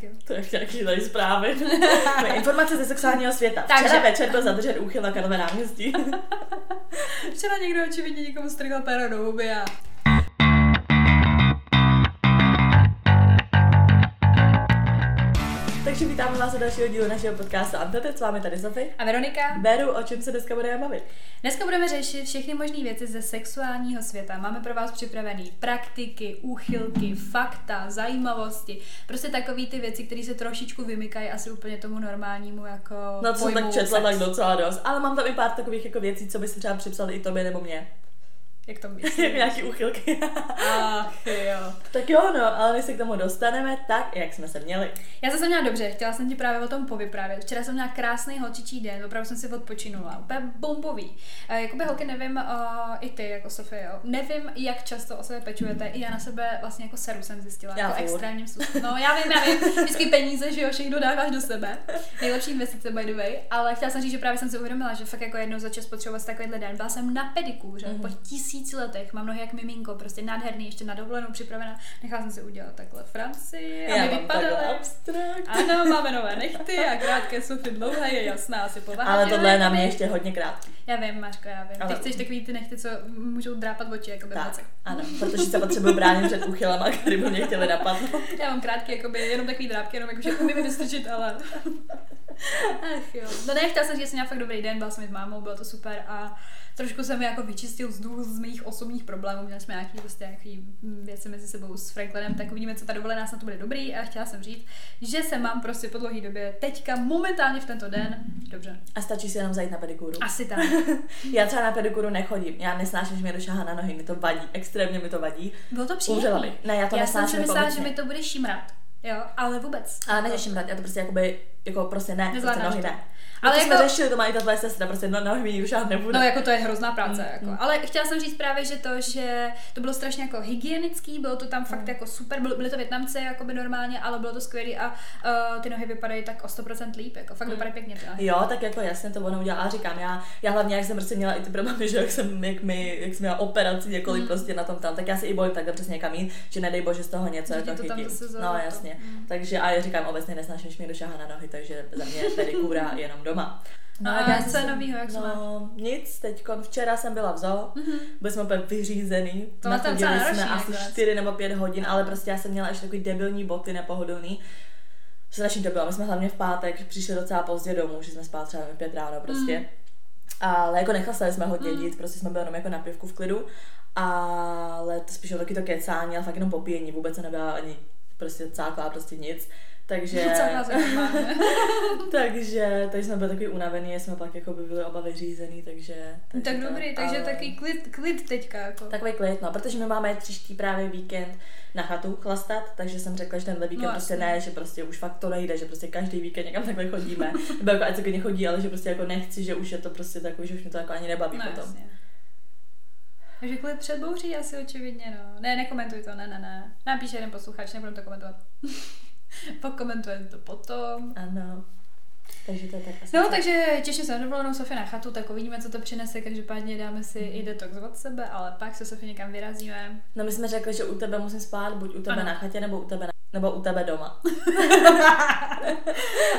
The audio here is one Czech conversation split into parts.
Tak jo. To je nějaký tady zprávy. Informace ze sexuálního světa. Takže- Včera večer byl zadržen úchyl na Karlové náměstí. Včera někdo očividně někomu strgal péro do huby a Takže vítáme vás u dalšího dílu našeho podcastu Antetet, s vámi tady Sofie. A Veronika? Beru, o čem se dneska budeme bavit? Dneska budeme řešit všechny možné věci ze sexuálního světa. Máme pro vás připravený praktiky, úchylky, fakta, zajímavosti. Prostě takové ty věci, které se trošičku vymykají asi úplně tomu normálnímu jako No, co jsem tak četla, sex. tak docela dost. Ale mám tam i pár takových jako věcí, co by se třeba připsali i tobě nebo mě. Jak to Jako myslíš? nějaký úchylky. Ach jo. tak jo, no, ale než se k tomu dostaneme, tak jak jsme se měli. Já jsem se měla dobře, chtěla jsem ti právě o tom povyprávět. Včera jsem měla krásný holčičí den, opravdu jsem si odpočinula, úplně bombový. E, jakoby holky nevím, uh, i ty jako Sofie, jo. nevím, jak často o sebe pečujete, i já na sebe vlastně jako seru jsem zjistila, Já jako extrémním způsobem. No já vím, já vím, vždycky peníze, že jo, všechno dáváš do sebe. Nejlepší investice by the way, ale chtěla jsem říct, že právě jsem si uvědomila, že fakt jako jednou za čas potřebovat takovýhle den. Byla jsem na pedikůře Mhm. mm-hmm. po tisíci letech, mám nohy jak miminko, prostě nádherný, ještě na dovolenou připravená. Nechala jsem si udělat takhle Francii, aby vypadaly. abstrakt. Ano, máme nové nechty a krátké jsou ty dlouhé, je jasná, asi povaha. Ale tohle je na mě ještě hodně krátký. Já vím, Máško, já vím. Ale- Ty chceš takový ty nechty, co můžou drápat oči, jako by Tak, ano, protože se potřebuji bránit před úchylama, který by mě chtěli napadnout. Já mám krátké, jakoby, jenom takový drápky, jenom jakože umím vystrčit, ale... Ach jo. No ne, chtěla jsem říct, že jsem měla fakt dobrý den, byla jsem s mámou, bylo to super a trošku jsem mi jako vyčistil vzduch z mých osobních problémů, měli jsme nějaký prostě nějaký věci mezi sebou s Franklinem, tak uvidíme, co ta dovolená snad to bude dobrý a chtěla jsem říct, že se mám prostě po dlouhé době teďka momentálně v tento den dobře. A stačí si jenom zajít na pedikuru. Asi tak. Já třeba na pedikuru nechodím. Já nesnáším, že mě došáhá na nohy, mi to vadí, extrémně mi to vadí. Bylo to příjemné. Ne, já to já jsem nesnáším si jako myslela, že mi to bude šimrat. Jo, ale vůbec. Ale neřeším rád, já to prostě jakoby, jako prostě ne, prostě Nezvládáš nohy to. ne. Ale to jsme jako- řešili, to má i ta tvoje sestra, prostě no, mi nikdo šáhat nebude. No jako to je hrozná práce. Mm, jako. mm. Ale chtěla jsem říct právě, že to, že to bylo strašně jako hygienický, bylo to tam Mm. fakt jako super, byly, to Větnamci jako by normálně, ale bylo to skvělé a uh, ty nohy vypadají tak o 100% líp, jako fakt Mm. vypadají pěkně ty nohy. Jo, tak jako jasně to ono udělá. A říkám, já, já hlavně, jak jsem prostě měla i ty problémy, že jak jsem, jak, mi, jak jsem měla operaci několik Mm. prostě na tom tam, tak já si i bojím takhle přesně někam jít, že nedej bože z toho něco Že jako ti to tam zase No jasně. Mm. Takže a já říkám, obecně nesnáším, když mi došáhá na nohy, takže za mě pedikura jenom doma. No a tak já co novýho, jak? No, nic, teď včera jsem byla v zoo, Mhm. byli jsme úplně vyřízený, To má tam nachodili jsme náročný asi nakonec. 4 nebo 5 hodin, ale prostě já jsem měla ještě takový debilní boty nepohodlný. Strašně to bylo, my jsme hlavně v pátek přišli docela pozdě domů, že jsme spát třeba v pět ráno prostě. Mm. Ale jako nechlastali jsme hodně Mm. dít, prostě jsme byli jenom jako na pivku v klidu. Ale to spíš bylo taky to kecání, ale fakt jenom popíjení, vůbec se nebyla ani prostě cáklá, prostě nic. Takže, takže, takže jsme byli takový unavený, jsme pak jako by byli oba vyřízený, takže... takže tak to, dobrý, takže ale- takový klid, klid teďka. Jako. Takový klid, no, protože my máme příští právě víkend na chatu chlastat, takže jsem řekla, že tenhle víkend No, prostě ne, že prostě už fakt to nejde, že prostě každý víkend někam takhle chodíme. Nebo jako ať se klidně chodí, ale že prostě jako nechci, že už je to prostě takový, že už mě to jako ani nebaví No, potom. jasně. Takže klid před bouří asi očividně, no. Ne, nekomentuj to, ne, ne, ne. Napíše jeden posluchač, nebudem to komentovat. Pokomentujeme to potom. Ano. Takže to je tak asi. No, co. takže těším se na dovolenou Sofie na chatu, tak uvidíme, co to přinese. Každopádně dáme si i detox od sebe, ale pak se Sofie někam vyrazíme. No my jsme řekli, že u tebe musím spát, buď u tebe Ano. na chatě, nebo u tebe na... nebo u tebe doma.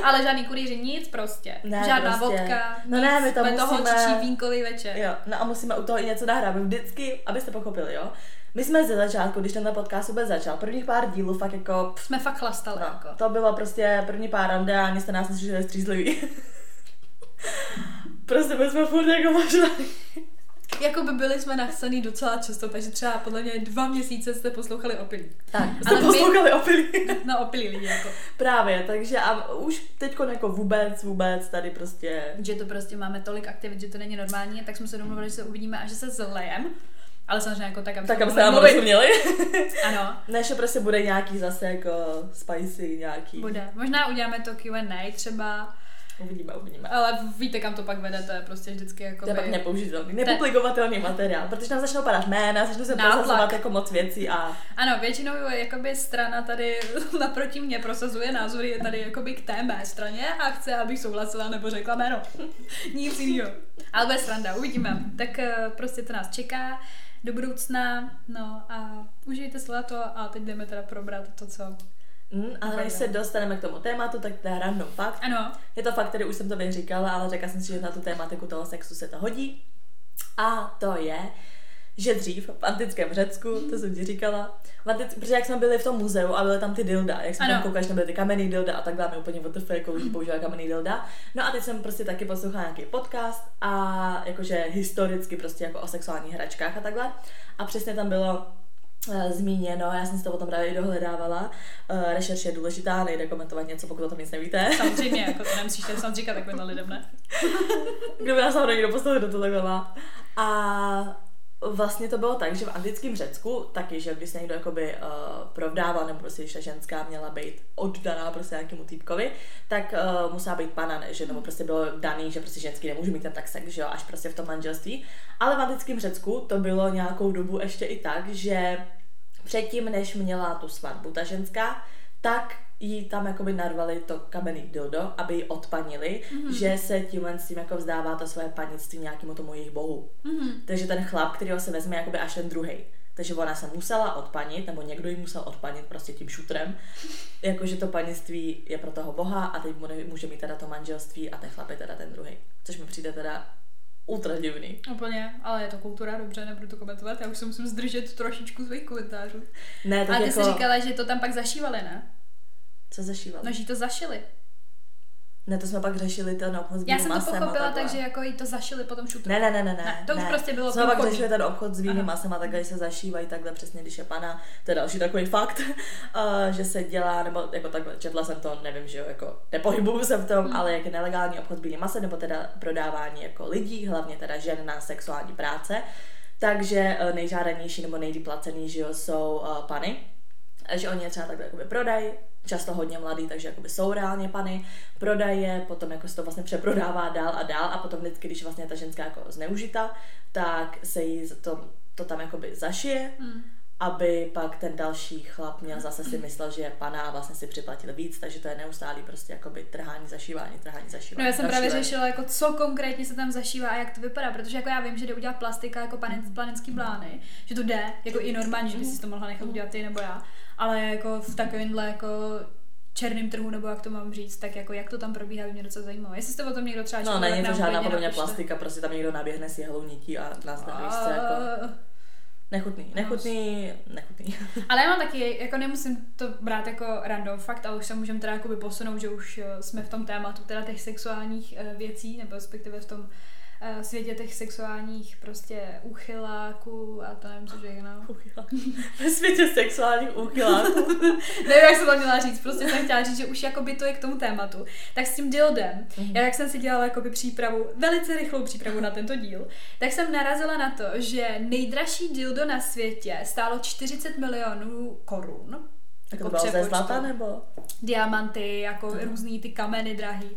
ale žádný kurýři, nic prostě. Ne, Žádná prostě. vodka, No nic. ne, my to musíme- vínkový večer. Jo, no a musíme u toho i něco nahrát. Vždycky, abyste pochopili, jo. My jsme ze začátku, když tenhle podcast vůbec začal, prvních pár dílů fakt jako Jsme fakt chlastali, No, jako. to bylo prostě první pár rande a ani jste nás neslyšeli střízlivý. prostě my jsme furt jako možná. Jako by byli jsme nachsaný docela často, takže třeba podle mě dva měsíce jste poslouchali opilí. Tak, Ale jste my- poslouchali opilí. No opilí lidi, jako. Právě, takže a už teď jako vůbec, vůbec tady prostě... Že to prostě máme tolik aktivit, že to není normální, tak jsme se domluvili, že se uvidíme a že se zlejem. Ale samozřejmě jako tak, aby Tak, abyste nám rozuměli. Ano, Ne, že prostě bude nějaký zase jako spicy nějaký. bude. Možná uděláme to Q&A třeba, Uvidíme, uvidíme. ale víte, kam to pak vede, to je prostě vždycky jako To je pak nepoužitelný, nepublikovatelný materiál, protože nám začnou padat jména, začnou se prosazovat jako moc věcí a Ano, většinou jakoby strana tady naproti mě prosazuje názory je tady jakoby k té mé straně a chce, abych souhlasila nebo řekla jméno. Nic jiného. Ale bude sranda, uvidíme. Tak eh, prostě to nás čeká do budoucna, no a užijte si léto a teď jdeme teda probrat to, co Mm, ale než se dostaneme k tomu tématu, tak to je random fakt. Ano. Je to fakt, který už jsem to říkala, ale řekla jsem si, že na tu tématiku toho sexu se to hodí. A to je, že dřív v antickém Řecku, to jsem ti říkala, v antic, protože jak jsme byli v tom muzeu a byly tam ty dilda, jak jsme ano. tam koukali, že tam byly ty kamenný dilda a tak dále, úplně WTF, jako lidi používali kamenný dilda. No a teď jsem prostě taky poslouchala nějaký podcast a jakože historicky prostě jako o sexuálních hračkách a takhle. A přesně tam bylo Eh, zmíněno, já jsem si to potom právě i dohledávala. Uh, rešerše je důležitá, nejde komentovat něco, pokud o tom nic nevíte. Samozřejmě, jako to nemusíš ten snad říkat takovým lidem, ne? Kdo by nás někdo postavil do toho má. A vlastně to bylo tak, že v antickém Řecku taky, že když se někdo jakoby uh, provdával, nebo prostě když ta ženská měla být oddaná prostě nějakému týpkovi, tak uh, musela být pana, že nebo prostě bylo daný, že prostě ženský nemůže mít ten tak sex, že jo, až prostě v tom manželství. Ale v antickém Řecku to bylo nějakou dobu ještě i tak, že předtím, než měla tu svatbu ta ženská, tak jí tam jakoby narvali to kamenný dildo, aby ji odpanili, mm-hmm. že se tímhle s tím jako vzdává to svoje panictví nějakému tomu jejich bohu. Mm-hmm. Takže ten chlap, který ho se vezme jakoby až ten druhý. Takže ona se musela odpanit, nebo někdo ji musel odpanit prostě tím šutrem, jakože to panictví je pro toho boha a teď může mít teda to manželství a ten chlap je teda ten druhý. Což mi přijde teda ultra divný. Úplně, ale je to kultura, dobře, nebudu to komentovat, já už se musím zdržet trošičku svých komentářů. Ne, tak a ty jako... jsi říkala, že to tam pak zašívali, ne? Co zašívali? No, že to zašili. Ne, to jsme pak řešili ten obchod s Já jsem to pochopila, takže jako jí to zašili potom šutru. Ne, ne, ne, ne, ne. To už ne. prostě bylo Jsme pak řešili ten obchod s bílým masem a takhle se zašívají takhle přesně, když je pana. To je další takový fakt, uh, že se dělá, nebo jako takhle, četla jsem to, nevím, že jo, jako nepohybuju se v tom, hmm. ale jak je nelegální obchod s bílým masem, nebo teda prodávání jako lidí, hlavně teda žen na sexuální práce. Takže uh, nejžádanější nebo nejlíp placený, že jo, jsou uh, pany že oni je třeba takhle jakoby prodají, často hodně mladý, takže jakoby jsou reálně pany, prodají je, potom jako se to vlastně přeprodává dál a dál a potom vždycky, když vlastně ta ženská jako zneužita, tak se jí to, to tam jakoby zašije. Hmm aby pak ten další chlap měl zase si myslel, že je pana a vlastně si připlatil víc, takže to je neustálý prostě jakoby trhání, zašívání, trhání, zašívání. No já jsem zašívání. právě řešila, jako co konkrétně se tam zašívá a jak to vypadá, protože jako já vím, že jde udělat plastika jako planecký blány, že to jde, jako i normálně, že by si to mohla nechat udělat ty nebo já, ale jako v takovémhle jako černým trhu, nebo jak to mám říct, tak jako jak to tam probíhá, by mě docela zajímalo. Jestli jste o tom někdo třeba No, není to žádná podle mě plastika, prostě tam někdo naběhne s jehlou nití a nás a... jako... Nechutný, nechutný, nechutný. Ale já mám taky, jako nemusím to brát jako random fakt, ale už se můžeme teda jako posunout, že už eh, jsme v tom tématu teda těch sexuálních eh, věcí, nebo respektive v tom světě těch sexuálních prostě úchyláků a to nevím, co všechno. Ve světě sexuálních úchyláků. nevím, jak se to měla říct, prostě jsem chtěla říct, že už jakoby to je k tomu tématu. Tak s tím dildem, mm-hmm. já jak jsem si dělala jakoby přípravu, velice rychlou přípravu na tento díl, tak jsem narazila na to, že nejdražší dildo na světě stálo 40 milionů korun jako to bylo ze zlata nebo? Diamanty, jako uh-huh. různý ty kameny drahý.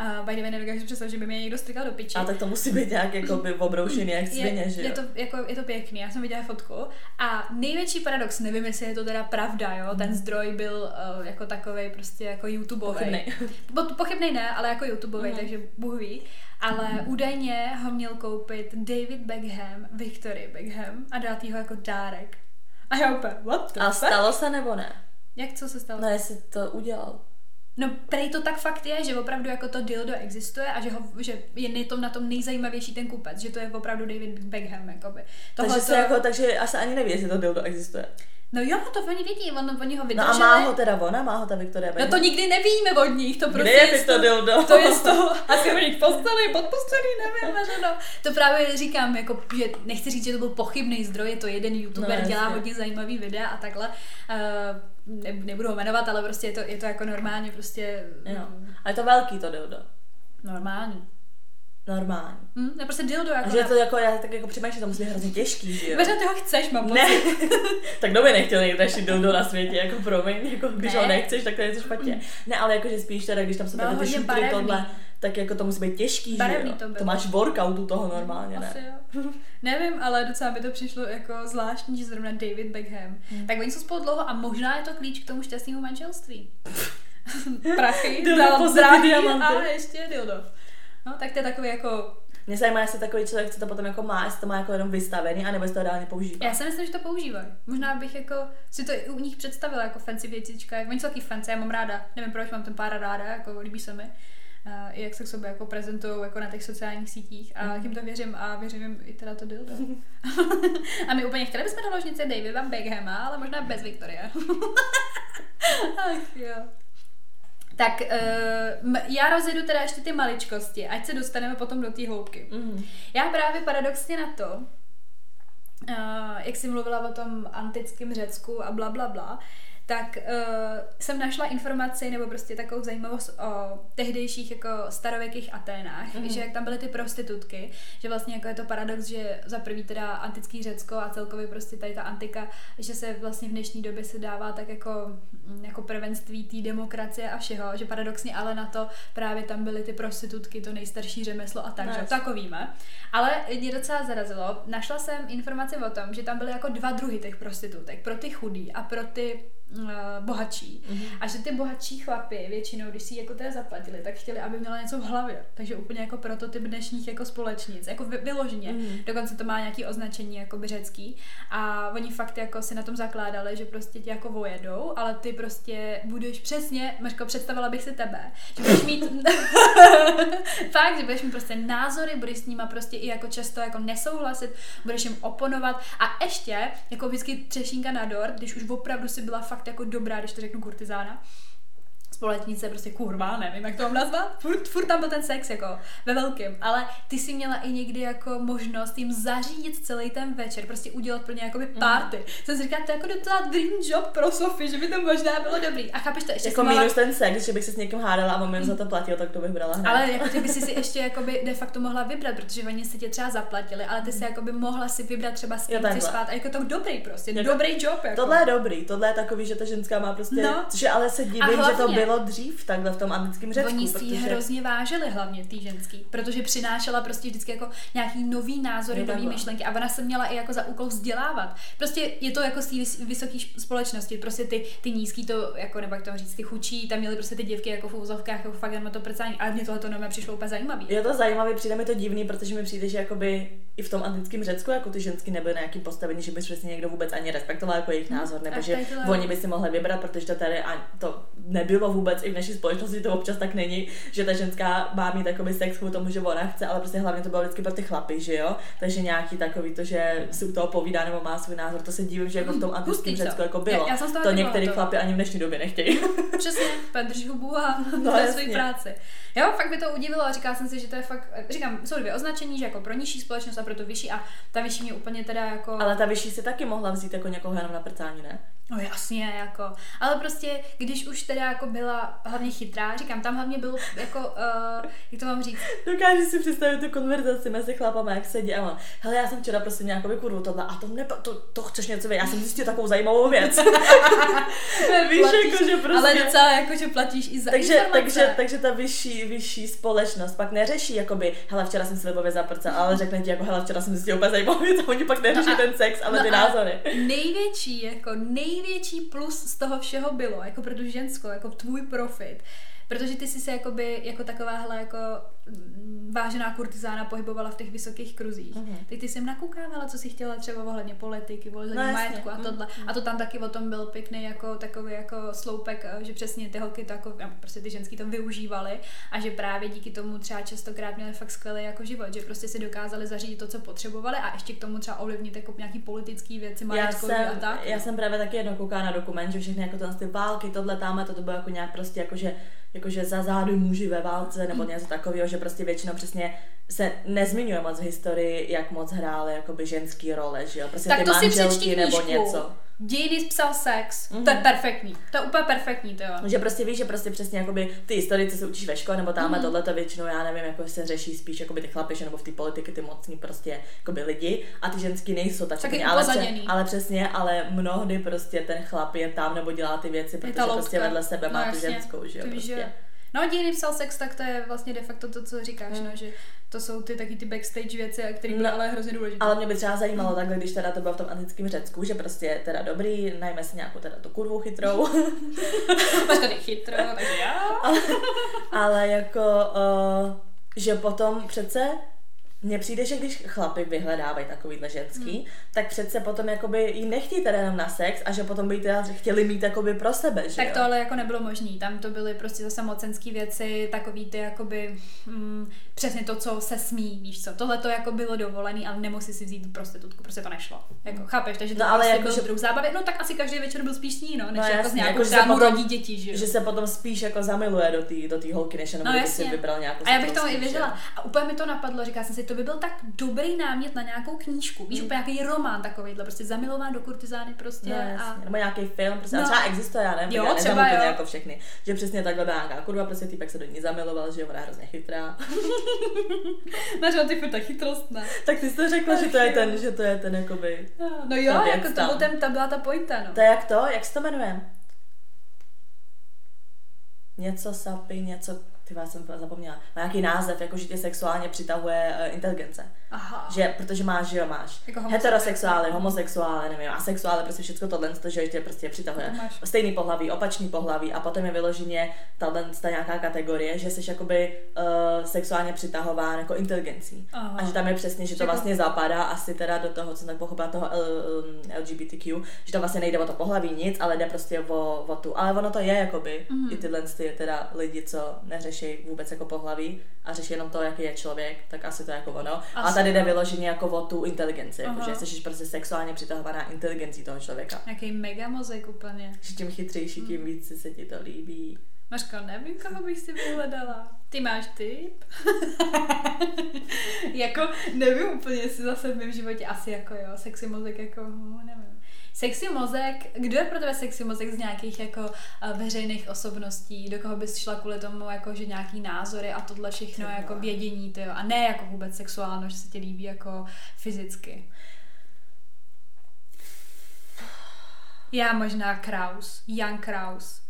Uh, by the way, nedokážu představit, že by mě někdo strikal do piči. A tak to musí být nějak jako by obroušený jak svině, je, že jo? Je to, jako, je to pěkný, já jsem viděla fotku. A největší paradox, nevím, jestli je to teda pravda, jo, ten zdroj byl uh, jako takový prostě jako YouTubeový. Pochybnej. Pochybnej ne, ale jako YouTubeový, uh-huh. takže Bůh ví. Ale uh-huh. údajně ho měl koupit David Beckham, Victory Beckham a dát jí ho jako dárek. A já úplně, what the A stalo se nebo ne? Jak co se stalo? No, jestli to udělal. No, prej to tak fakt je, že opravdu jako to dildo existuje a že, ho, že je to na tom nejzajímavější ten kupec, že to je opravdu David Beckham, jakoby. Tohle takže, to... jako, takže asi ani neví, jestli to dildo existuje. No jo, to oni vidí, on, oni ho vydrželi. No a má ho teda ona, má ho ta Viktoria No to nikdy nevíme od nich, to prostě Kde je to dildo? To je z toho, asi oni posteli, pod postelí, nevím, no. To právě říkám, jako, že nechci říct, že to byl pochybný zdroj, je to jeden youtuber, no, dělá hodně zajímavý videa a takhle. Uh, ne, nebudu ho jmenovat, ale prostě je to, je to jako normálně prostě... Jo. A je to velký to dildo? Normální normální. Hmm, ne, prostě dildo jako. A že to jako, já tak jako přemýšlím, to musí být hrozně těžký, že jo? Ty ho chceš, mám pocit. Ne, tak kdo by nechtěl nejdražší dildo na světě, jako promiň, jako když ne. ho nechceš, tak to je to špatně. Ne, ale jakože spíš teda, když tam jsou tady ty šutry, tohle, tak jako to musí být těžký, Barevný že jo? To, bylo. to máš workoutu toho normálně, ne? Asi jo. Nevím, ale docela by to přišlo jako zvláštní, že zrovna David Beckham. Hmm. Tak oni jsou spolu dlouho a možná je to klíč k tomu šťastnému manželství. Prachy, dal zdraví a ještě dildo. No, tak to je takový jako Mě zajímá, jestli takový člověk, co to potom jako má, jestli to má jako jenom vystavený, anebo jestli to reálně používá. Já si myslím, že to používají. Možná bych jako si to i u nich představila jako fancy věcička. Jak oni jsou taky fancy, já mám ráda. Nevím proč, mám ten pár ráda, jako líbí se mi. Uh, i jak se k sobě jako prezentují jako na těch sociálních sítích a mm. tím to věřím a věřím jim i teda to dildo. a my úplně chtěli bychom do ložnice Davida Beckhama, ale možná bez Viktoria. Ach jo. Tak uh, já rozjedu teda ještě ty maličkosti, ať se dostaneme potom do té hloubky. Mm. Já právě paradoxně na to, uh, jak jsi mluvila o tom antickém Řecku a bla, bla, bla, tak uh, jsem našla informaci nebo prostě takovou zajímavost o tehdejších jako starověkých Aténách, mm. že jak tam byly ty prostitutky, že vlastně jako je to paradox, že za prvý teda antický Řecko a celkově prostě tady ta antika, že se vlastně v dnešní době se dává tak jako, mm, jako prvenství té demokracie a všeho, že paradoxně ale na to právě tam byly ty prostitutky, to nejstarší řemeslo a tak, no, že to víme. Ale mě docela zarazilo, našla jsem informaci o tom, že tam byly jako dva druhy těch prostitutek, pro ty chudý a pro ty bohatší. Mm-hmm. A že ty bohatší chlapy většinou, když si jako teda zaplatili, tak chtěli, aby měla něco v hlavě. Takže úplně jako prototyp dnešních jako společnic. Jako vyloženě. Mm-hmm. Dokonce to má nějaký označení jako řecký. A oni fakt jako si na tom zakládali, že prostě tě jako vojedou, ale ty prostě budeš přesně, Mařko, představila bych si tebe, že budeš mít fakt, že budeš mít prostě názory, budeš s nima prostě i jako často jako nesouhlasit, budeš jim oponovat a ještě jako vždycky třešínka na dort, když už opravdu si byla fakt jako dobrá, když to řeknu kurtizána, společnice, prostě kurva, nevím, jak to mám nazvat. Furt, furt tam byl ten sex, jako ve velkém. Ale ty si měla i někdy jako možnost jim zařídit celý ten večer, prostě udělat pro ně jakoby mhm. party. Mm. Jsem si říkala, to je jako docela dream job pro Sofie, že by to možná bylo dobrý. A chápeš to ještě Jako minus mohla... ten sex, že bych se s někým hádala a moment za to platil, tak to bych brala hned. Ale jako ty by si si ještě jakoby de facto mohla vybrat, protože oni si tě třeba zaplatili, ale ty si mhm. jakoby mohla si vybrat třeba s kým chceš spát. A jako to dobrý prostě, jako, dobrý job. Jako. Tohle je dobrý, tohle je takový, že ta ženská má prostě, no. což ale se divím, že to bylo bylo dřív takhle v tom antickém Řecku. Oni si protože... hrozně vážili hlavně ty ženský, protože přinášela prostě vždycky jako nějaký nový názory, nový myšlenky a ona se měla i jako za úkol vzdělávat. Prostě je to jako z té vysoké společnosti, prostě ty, ty nízký to, jako nebo jak to říct, ty chučí, tam měly prostě ty děvky jako v úzovkách, jako fakt na to prcání, ale mě tohle to nové přišlo úplně zajímavý. Je to zajímavé, přijde mi to divný, protože mi přijde, že jakoby i v tom antickém Řecku jako ty ženský nebyly na nějakým postavení, že by přesně někdo vůbec ani respektoval jako jejich názor, nebo že oni by si mohli vybrat, protože to tady to nebylo vůbec i v naší společnosti to občas tak není, že ta ženská má mít takový sex kvůli tomu, že ona chce, ale prostě hlavně to bylo vždycky pro ty chlapy, že jo? Takže nějaký takový to, že si u toho povídá nebo má svůj názor, to se divím, že jako v tom antickém Řecku jako bylo. Já, já to některé chlapy ani v dnešní době nechtějí. Přesně, drž hubu a no, svoji práci. Jo, fakt by to udivilo a říkala jsem si, že to je fakt, říkám, jsou dvě označení, že jako pro nižší společnost a pro to vyšší a ta vyšší mě úplně teda jako... Ale ta vyšší si taky mohla vzít jako někoho jenom na prcání, ne? No jasně, jako. Ale prostě, když už teda jako byla hlavně chytrá, říkám, tam hlavně byl jako, uh, jak to mám říct? Dokážu si představit tu konverzaci mezi chlapama, jak sedí a hele, já jsem včera prostě nějakou kurvu tohle a to, ne, to, to chceš něco vědět, já jsem zjistil takovou zajímavou věc. Víš, jako, že prostě... Ale docela jako, že platíš i za takže, takže, takže ta vyšší, vyšší společnost pak neřeší, jakoby, hele, včera jsem si libově zaprcel, ale řekne ti, jako, hele, včera jsem zjistil úplně zajímavou věc a oni pak neřeší no a, ten sex, ale no ty názory. Největší, jako nej největší plus z toho všeho bylo, jako pro tu ženskou, jako tvůj profit, Protože ty jsi se jakoby, jako takováhle jako vážená kurtizána pohybovala v těch vysokých kruzích. Mm-hmm. Teď ty jsi nakoukávala, co si chtěla třeba ohledně politiky, ohledně no, majetku a tohle. Mm-hmm. A to tam taky o tom byl pěkný jako takový jako sloupek, eh, že přesně ty holky to jako, prostě ty ženský to využívaly a že právě díky tomu třeba častokrát měly fakt skvělý jako život, že prostě si dokázali zařídit to, co potřebovali a ještě k tomu třeba ovlivnit jako nějaký politický věci, majetkové a tak. Já jsem právě taky jednou koukala na dokument, že všechny jako ty války, tohle tam, to, to bylo jako nějak prostě jako, že jakože za zádu muži ve válce nebo něco takového, že prostě většinou přesně se nezmiňuje moc v historii, jak moc hrály jakoby ženský role, že jo? Prostě tak ty to manželky nebo něco. Dějiny psal sex, mm-hmm. to je mhm. perfektní, to je úplně perfektní, to jo. Že prostě víš, že prostě přesně jakoby ty historie, co se učíš ve škole, nebo tam mm-hmm. tohle to většinou, já nevím, jako se řeší spíš jakoby ty chlapi, nebo v té politiky ty mocní prostě jakoby lidi a ty ženský nejsou tak Taky ale, pře- ale přesně, ale mnohdy prostě ten chlap je tam nebo dělá ty věci, protože prostě vedle sebe má no, tu ženskou, že jo. Prostě. No, dějiny psal sex, tak to je vlastně de facto to, co říkáš, mm. no, že to jsou ty taky ty backstage věci, které byly no, ale hrozně důležité. Ale mě by třeba zajímalo takhle, když teda to bylo v tom antickém Řecku, že prostě teda dobrý, najme si nějakou teda tu kurvu chytrou. Máš tady chytrou, takže já. ale, ale jako, uh, že potom přece mně přijde, že když chlapy vyhledávají takovýhle ženský, hmm. tak přece potom jakoby jí nechtí teda jenom na sex a že potom by jí teda chtěli mít jakoby pro sebe, že Tak jo? to ale jako nebylo možné. Tam to byly prostě zase mocenské věci, takový ty jakoby mm, přesně to, co se smí, víš co. Tohle to jako bylo dovolený, ale nemusí si vzít prostitutku, prostě to nešlo. Jako, chápeš, takže to No, ale prostě jako, byl že- druh zábavy. No tak asi každý večer byl spíš s ní, no, než No, jako s jasně, nějakou, jako, potom- rodí děti, že. Že se potom spíš jako zamiluje do té do tý holky, než jenom No kdyby si vybral nějakou A já bych tomu i věřila. A úplně mi to napadlo, říkala jsem si, to by byl tak dobrý námět na nějakou knížku. Víš, Mm. úplně nějaký román takovýhle, prostě zamilován do kurtizány prostě. No, a... Nebo nějaký film, prostě. No. Třeba existuje, já nevím, Jo, já třeba jo. jako všechny. Že přesně takhle byla nějaká kurva, prostě týpek se do ní zamiloval, že ona je hrozně chytrá. Máš ty furt tak chytrost, ne? tak ty jsi to řekla, že to je ten, že to je ten jakoby... No jo, Ta věc jako to, tam. byl ten, ta byla ta pointa, no. To je jak to? Jak se to jmenuje? Něco sapy, něco, ty vás jsem zapomněla. Má nějaký název, jako že tě sexuálně přitahuje uh, inteligence. Aha. Že, protože máš, že jo, máš Jako homosexuály. heterosexuály, homosexuály, nevím, asexuály, prostě všechno tohle, to, že tě prostě přitahuje. To máš. Stejný pohlaví, opačný pohlaví a potom je vyloženě tahle ta nějaká kategorie, že jsi jakoby uh, sexuálně přitahován jako inteligencí. Aha. A že tam je přesně, že to Jako- vlastně zapadá asi teda do toho, co jsem tak pochopila, toho L, um, LGBTQ, že tam vlastně nejde o to pohlaví nic, ale jde prostě o, o tu, ale ono to je jakoby, Mhm. mm-hmm. i tyhle ty teda lidi, co neřeší vůbec jako pohlaví a řeší jenom to, jaký je člověk, tak asi to je jako ono. a Asi tady jde vyloženě jako o tu inteligenci, jako, Aha. že jsi prostě sexuálně přitahovaná inteligencí toho člověka. Nějaký mega mozek úplně. Že tím chytřejší, Mm. tím víc se ti to líbí. Maško, nevím, koho bych si vyhledala. Ty máš tip? jako, nevím úplně, jestli zase v mém životě asi jako jo, sexy mozek jako, hm, nevím. Sexy mozek, kdo je pro tebe sexy mozek z nějakých jako uh, veřejných osobností, do koho bys šla kvůli tomu, jako, že nějaký názory a tohle všechno Ty jako vědění, ty jo, a ne jako vůbec sexuálno, že se ti líbí jako fyzicky. Já možná Kraus, Jan Kraus.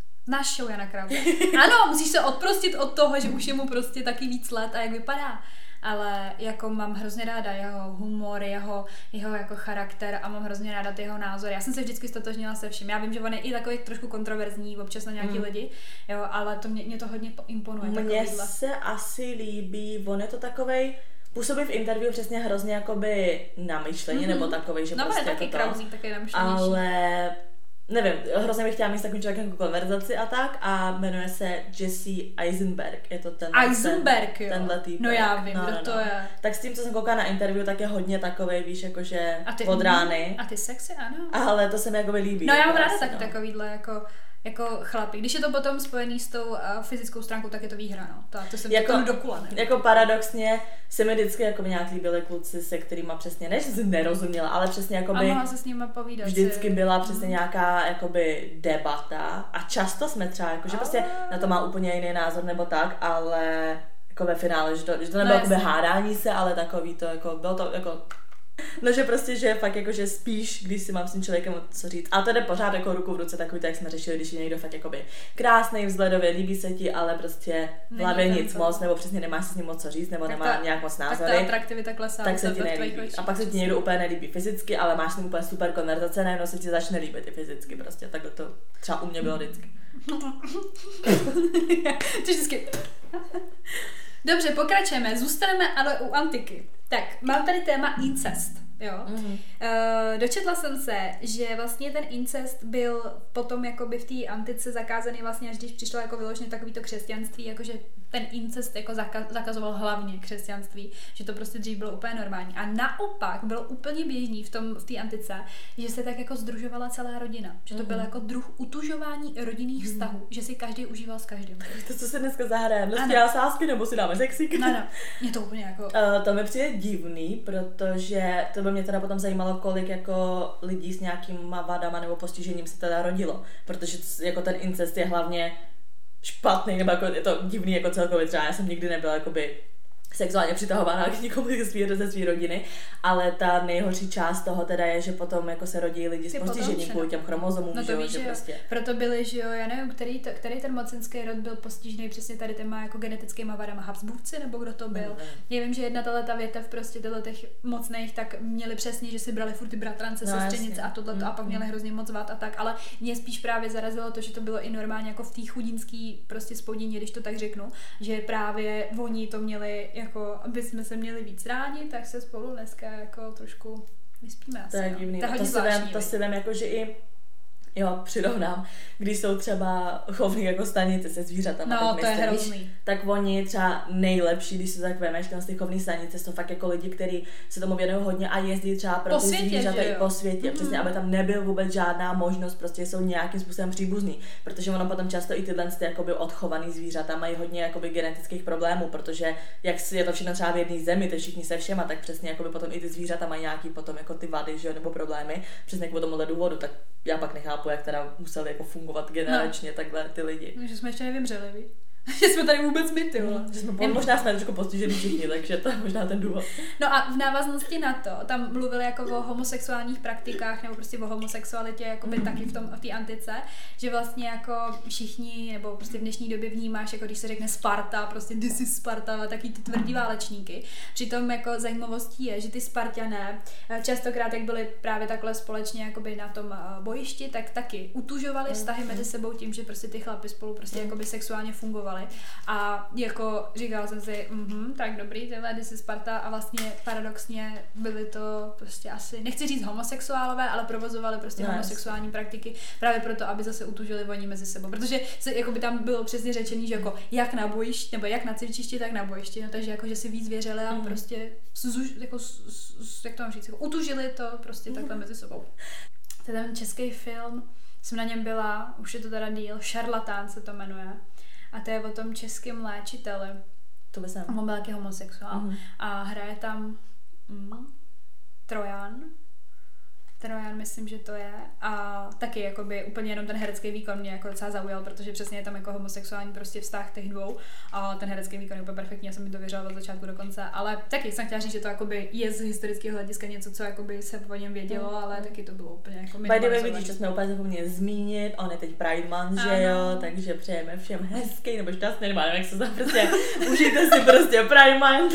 Show Jana Krause? Ano, musíš se odprostit od toho, že už je mu prostě taky víc let a jak vypadá. Ale jako mám hrozně ráda jeho humor, jeho, jeho jako charakter a mám hrozně ráda ty jeho názory. Já jsem se vždycky stotožnila se vším. Já vím, že on je i takový trošku kontroverzní občas na nějaký Mm. lidi, jo, ale to mě, mě to hodně po- imponuje. Mně se asi líbí, on je to takovej, působí v interview přesně hrozně jakoby namyšleně, mm-hmm. nebo takovej, že No, prostě je taky jako to, krauzík, taky namyšlenější. ale nevím, hrozně bych chtěla mít s takovým člověkem jako konverzaci a tak a jmenuje se Jesse Eisenberg, je to ten Eisenberg, ten, jo. tenhle týpek. No já vím, kdo to je. Tak s tím, co jsem koukala na interview, tak je hodně takovej, víš, jakože A ty, od rány, A ty sexy, ano. ale to se mi jakoby líbí. No já jako mám ráda asi, taky no. takovýhle jako, jako chlapy. Když je to potom spojený s tou uh, fyzickou stránkou, tak je to výhra, no. To, to jsem Jako- jako, do kula, ne? Jako paradoxně se mi vždycky jako nějak líbily kluci, se kterými přesně, než jsem nerozuměla, ale přesně A jakoby mohla se s nimi povídat. vždycky si. byla přesně nějaká jakoby debata a často jsme třeba, jako, že prostě na to má úplně jiný názor nebo tak, ale jako ve finále, že to, že to nebylo No, hádání se, ale takový to, jako, bylo to jako No, že prostě, že fakt jako, že spíš, když si mám s tím člověkem co říct. A to jde pořád jako ruku v ruce, takový to, jak jsme řešili, když je někdo fakt jakoby krásný, vzhledově, líbí se ti, ale prostě v hlavě nic to. moc, nebo přesně nemáš si s ním moc co říct, nebo Tak nemá ta- nějak moc Tak ta názory atraktivita klesá. tak se ti nelíbí. A pak se ti někdo úplně nelíbí fyzicky, ale máš s ním úplně super konverzace, najednou se ti začne líbit i fyzicky prostě. Tak to třeba u mě bylo vždycky. Ty vždycky... Dobře, pokračujeme. Zůstaneme ale u antiky. Tak, mám tady téma incest. Jo. Mhm. Uh, dočetla jsem se, že vlastně ten incest byl potom jakoby v té antice zakázaný vlastně, až když přišlo jako vyloženě takovýto křesťanství, jakože ten incest jako zaka- zakazoval hlavně křesťanství, že to prostě dřív bylo úplně normální. A naopak bylo úplně běžný v tom v té antice, že se tak jako združovala celá rodina. Že to Mhm. byl jako druh utužování rodinných vztahů, že si každý užíval s každým. To, co se dneska zahrajeme, Ano. nestíhá sásky nebo si dáme sexík? No, no, mě to úplně jako... Uh, to mi přijde divný, protože to by mě teda potom zajímalo, kolik jako lidí s nějakýma vadama nebo postižením se teda rodilo. Protože jako ten incest je hlavně špatný, nebo jako je to divný jako celkově třeba. Já jsem nikdy nebyla jakoby sexuálně přitahována k nikomu ze své, rodiny, ale ta nejhorší část toho teda je, že potom jako se rodí lidi s postižením potomče, kvůli no. těm chromozomům, No že, to jo, víš, že že jo. prostě. Proto byli, že jo, já nevím, který, to, který ten mocenský rod byl postižený přesně tady těma jako genetickýma vadama Habsburgci, nebo kdo to byl. Nevím. Já vím, že jedna tahle ta větev prostě tyhle těch mocných, tak měli přesně, že si brali furt ty bratrance, No, no, sestřenice a tohle a pak Mm, měli hrozně moc vad a tak, ale mě spíš právě zarazilo to, že to bylo i normálně jako v té chudinský prostě spodině, když to tak řeknu, že právě oni to měli jako, aby jsme se měli víc rádi, tak se spolu dneska jako trošku vyspíme asi. To je no. divný. To, To, si vem, to si vem jako, že i Jo, přirovnám, když jsou třeba chovní jako stanice se zvířatama, No, tak to je hrozný. tak oni třeba nejlepší, když se tak vemeš, na ty chovní stanice, jsou fakt jako lidi, kteří se tomu věnují hodně a jezdí třeba pro Po ty světě, zvířata i po světě, Mhm. přesně, aby tam nebyl vůbec žádná možnost, prostě jsou nějakým způsobem příbuzný, protože ono potom často i tyhle ty jakoby odchovaný zvířata mají hodně jakoby genetických problémů, protože jak je to všechno třeba v jedné zemi, to všichni se všema, tak přesně jakoby potom i ty zvířata mají nějaký potom jako ty vady, že jo, nebo problémy, přesně kvůli tomuhle důvodu, tak já pak nechápu, jak teda museli jako fungovat generačně takhle ty lidi. Že jsme ještě nevymřeli, víš? že jsme tady vůbec my, ty vole. Že jsme, po- možná jsme trošku postižení všichni, takže to je možná ten důvod. No a v návaznosti na to, tam mluvili jako o homosexuálních praktikách, nebo prostě o homosexualitě, jako by taky v tom, v té antice, že vlastně jako všichni, nebo prostě v dnešní době vnímáš, jako když se řekne Sparta, prostě this is Sparta, taky ty tvrdý válečníky. Přitom jako zajímavostí je, že ty Spartané eh, častokrát, jak byli právě takhle společně jakoby na tom eh, bojišti, tak taky utužovali vztahy mezi sebou tím, že prostě ty chlapy spolu prostě jakoby sexuálně fungovali. A jako říkala jsem si, mhm, tak dobrý, tyhle this is Sparta a vlastně paradoxně byly to prostě asi, nechci říct homosexuálové, ale provozovali prostě No, no, homosexuální praktiky právě proto, aby zase utužili oni mezi sebou. Protože se, jako by tam bylo přesně řečený, že jako jak na bojišti, nebo jak na cvičišti, tak na bojišti, no takže jako, že si víc věřili a Mhm. prostě jako, jak to mám říct, jako utužili to prostě takhle mezi sebou. To je ten český film, jsem na něm byla, už je to teda díl, Šarlatán se to jmenuje. A to je o tom českém léčiteli. To by jsem. On byl taky homosexuál. Mhm. A hraje tam mm, Trojan. Trojan, myslím, že to je. A taky jakoby úplně jenom ten herecký výkon mě jako docela zaujal, protože přesně je tam jako homosexuální prostě vztah těch dvou. A ten herecký výkon je úplně perfektní, já jsem mi to věřila od začátku do konce. Ale taky jsem chtěla říct, že to jakoby je z historického hlediska něco, co jakoby se o něm vědělo, Mhm. ale taky to bylo úplně jako By the way, vidíš, že jsme úplně zapomněli zmínit, on je teď Pride Month, že jo, takže přejeme všem hezký nebo šťastný, nebo nevím, jak se to prostě, užijte si prostě Pride Month,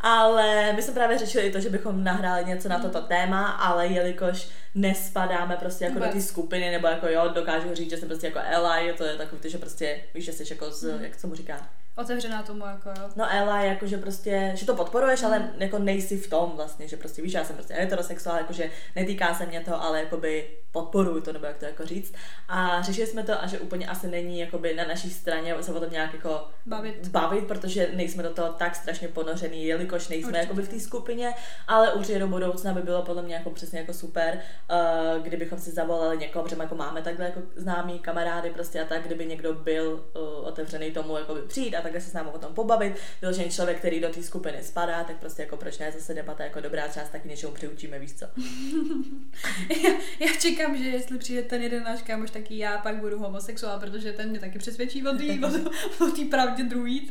ale my jsme právě řešili i to, že bychom nahráli něco na toto téma, ale jelikož nespadáme prostě jako do té Vůbec. skupiny, nebo jako jo, dokážu říct, že jsem prostě jako ally, to je takový, že prostě, víš, že jsi jako z, Mhm. jak se mu říká, Otevřená tomu jako jo. No Ela, jako že prostě, že to podporuješ, ale jako nejsi v tom vlastně, že prostě víš, já jsem prostě heterosexuál, jakože netýká se mě to, ale jakoby podporuji to, nebo jak to jako říct. A řešili jsme to a že úplně asi není jakoby na naší straně se o tom nějak jako Bavit. bavit, protože nejsme do toho tak strašně ponořený, jelikož nejsme Určitě. jakoby v té skupině, ale určitě do budoucna by bylo podle mě jako přesně jako super, uh, kdybychom si zavolali někoho, protože jako máme takhle jako známý kamarády prostě a tak, kdyby někdo byl uh, otevřený tomu jako přijít a takhle se s námi o tom pobavit, vyložený člověk, který do té skupiny spadá, tak prostě jako proč ne zase debata jako dobrá, se taky něčemu přiučíme, víš co. já, já čekám, že jestli přijde ten jeden náš kámoš, taky já pak budu homosexuál, protože ten mě taky přesvědčí o té pravdě druhý.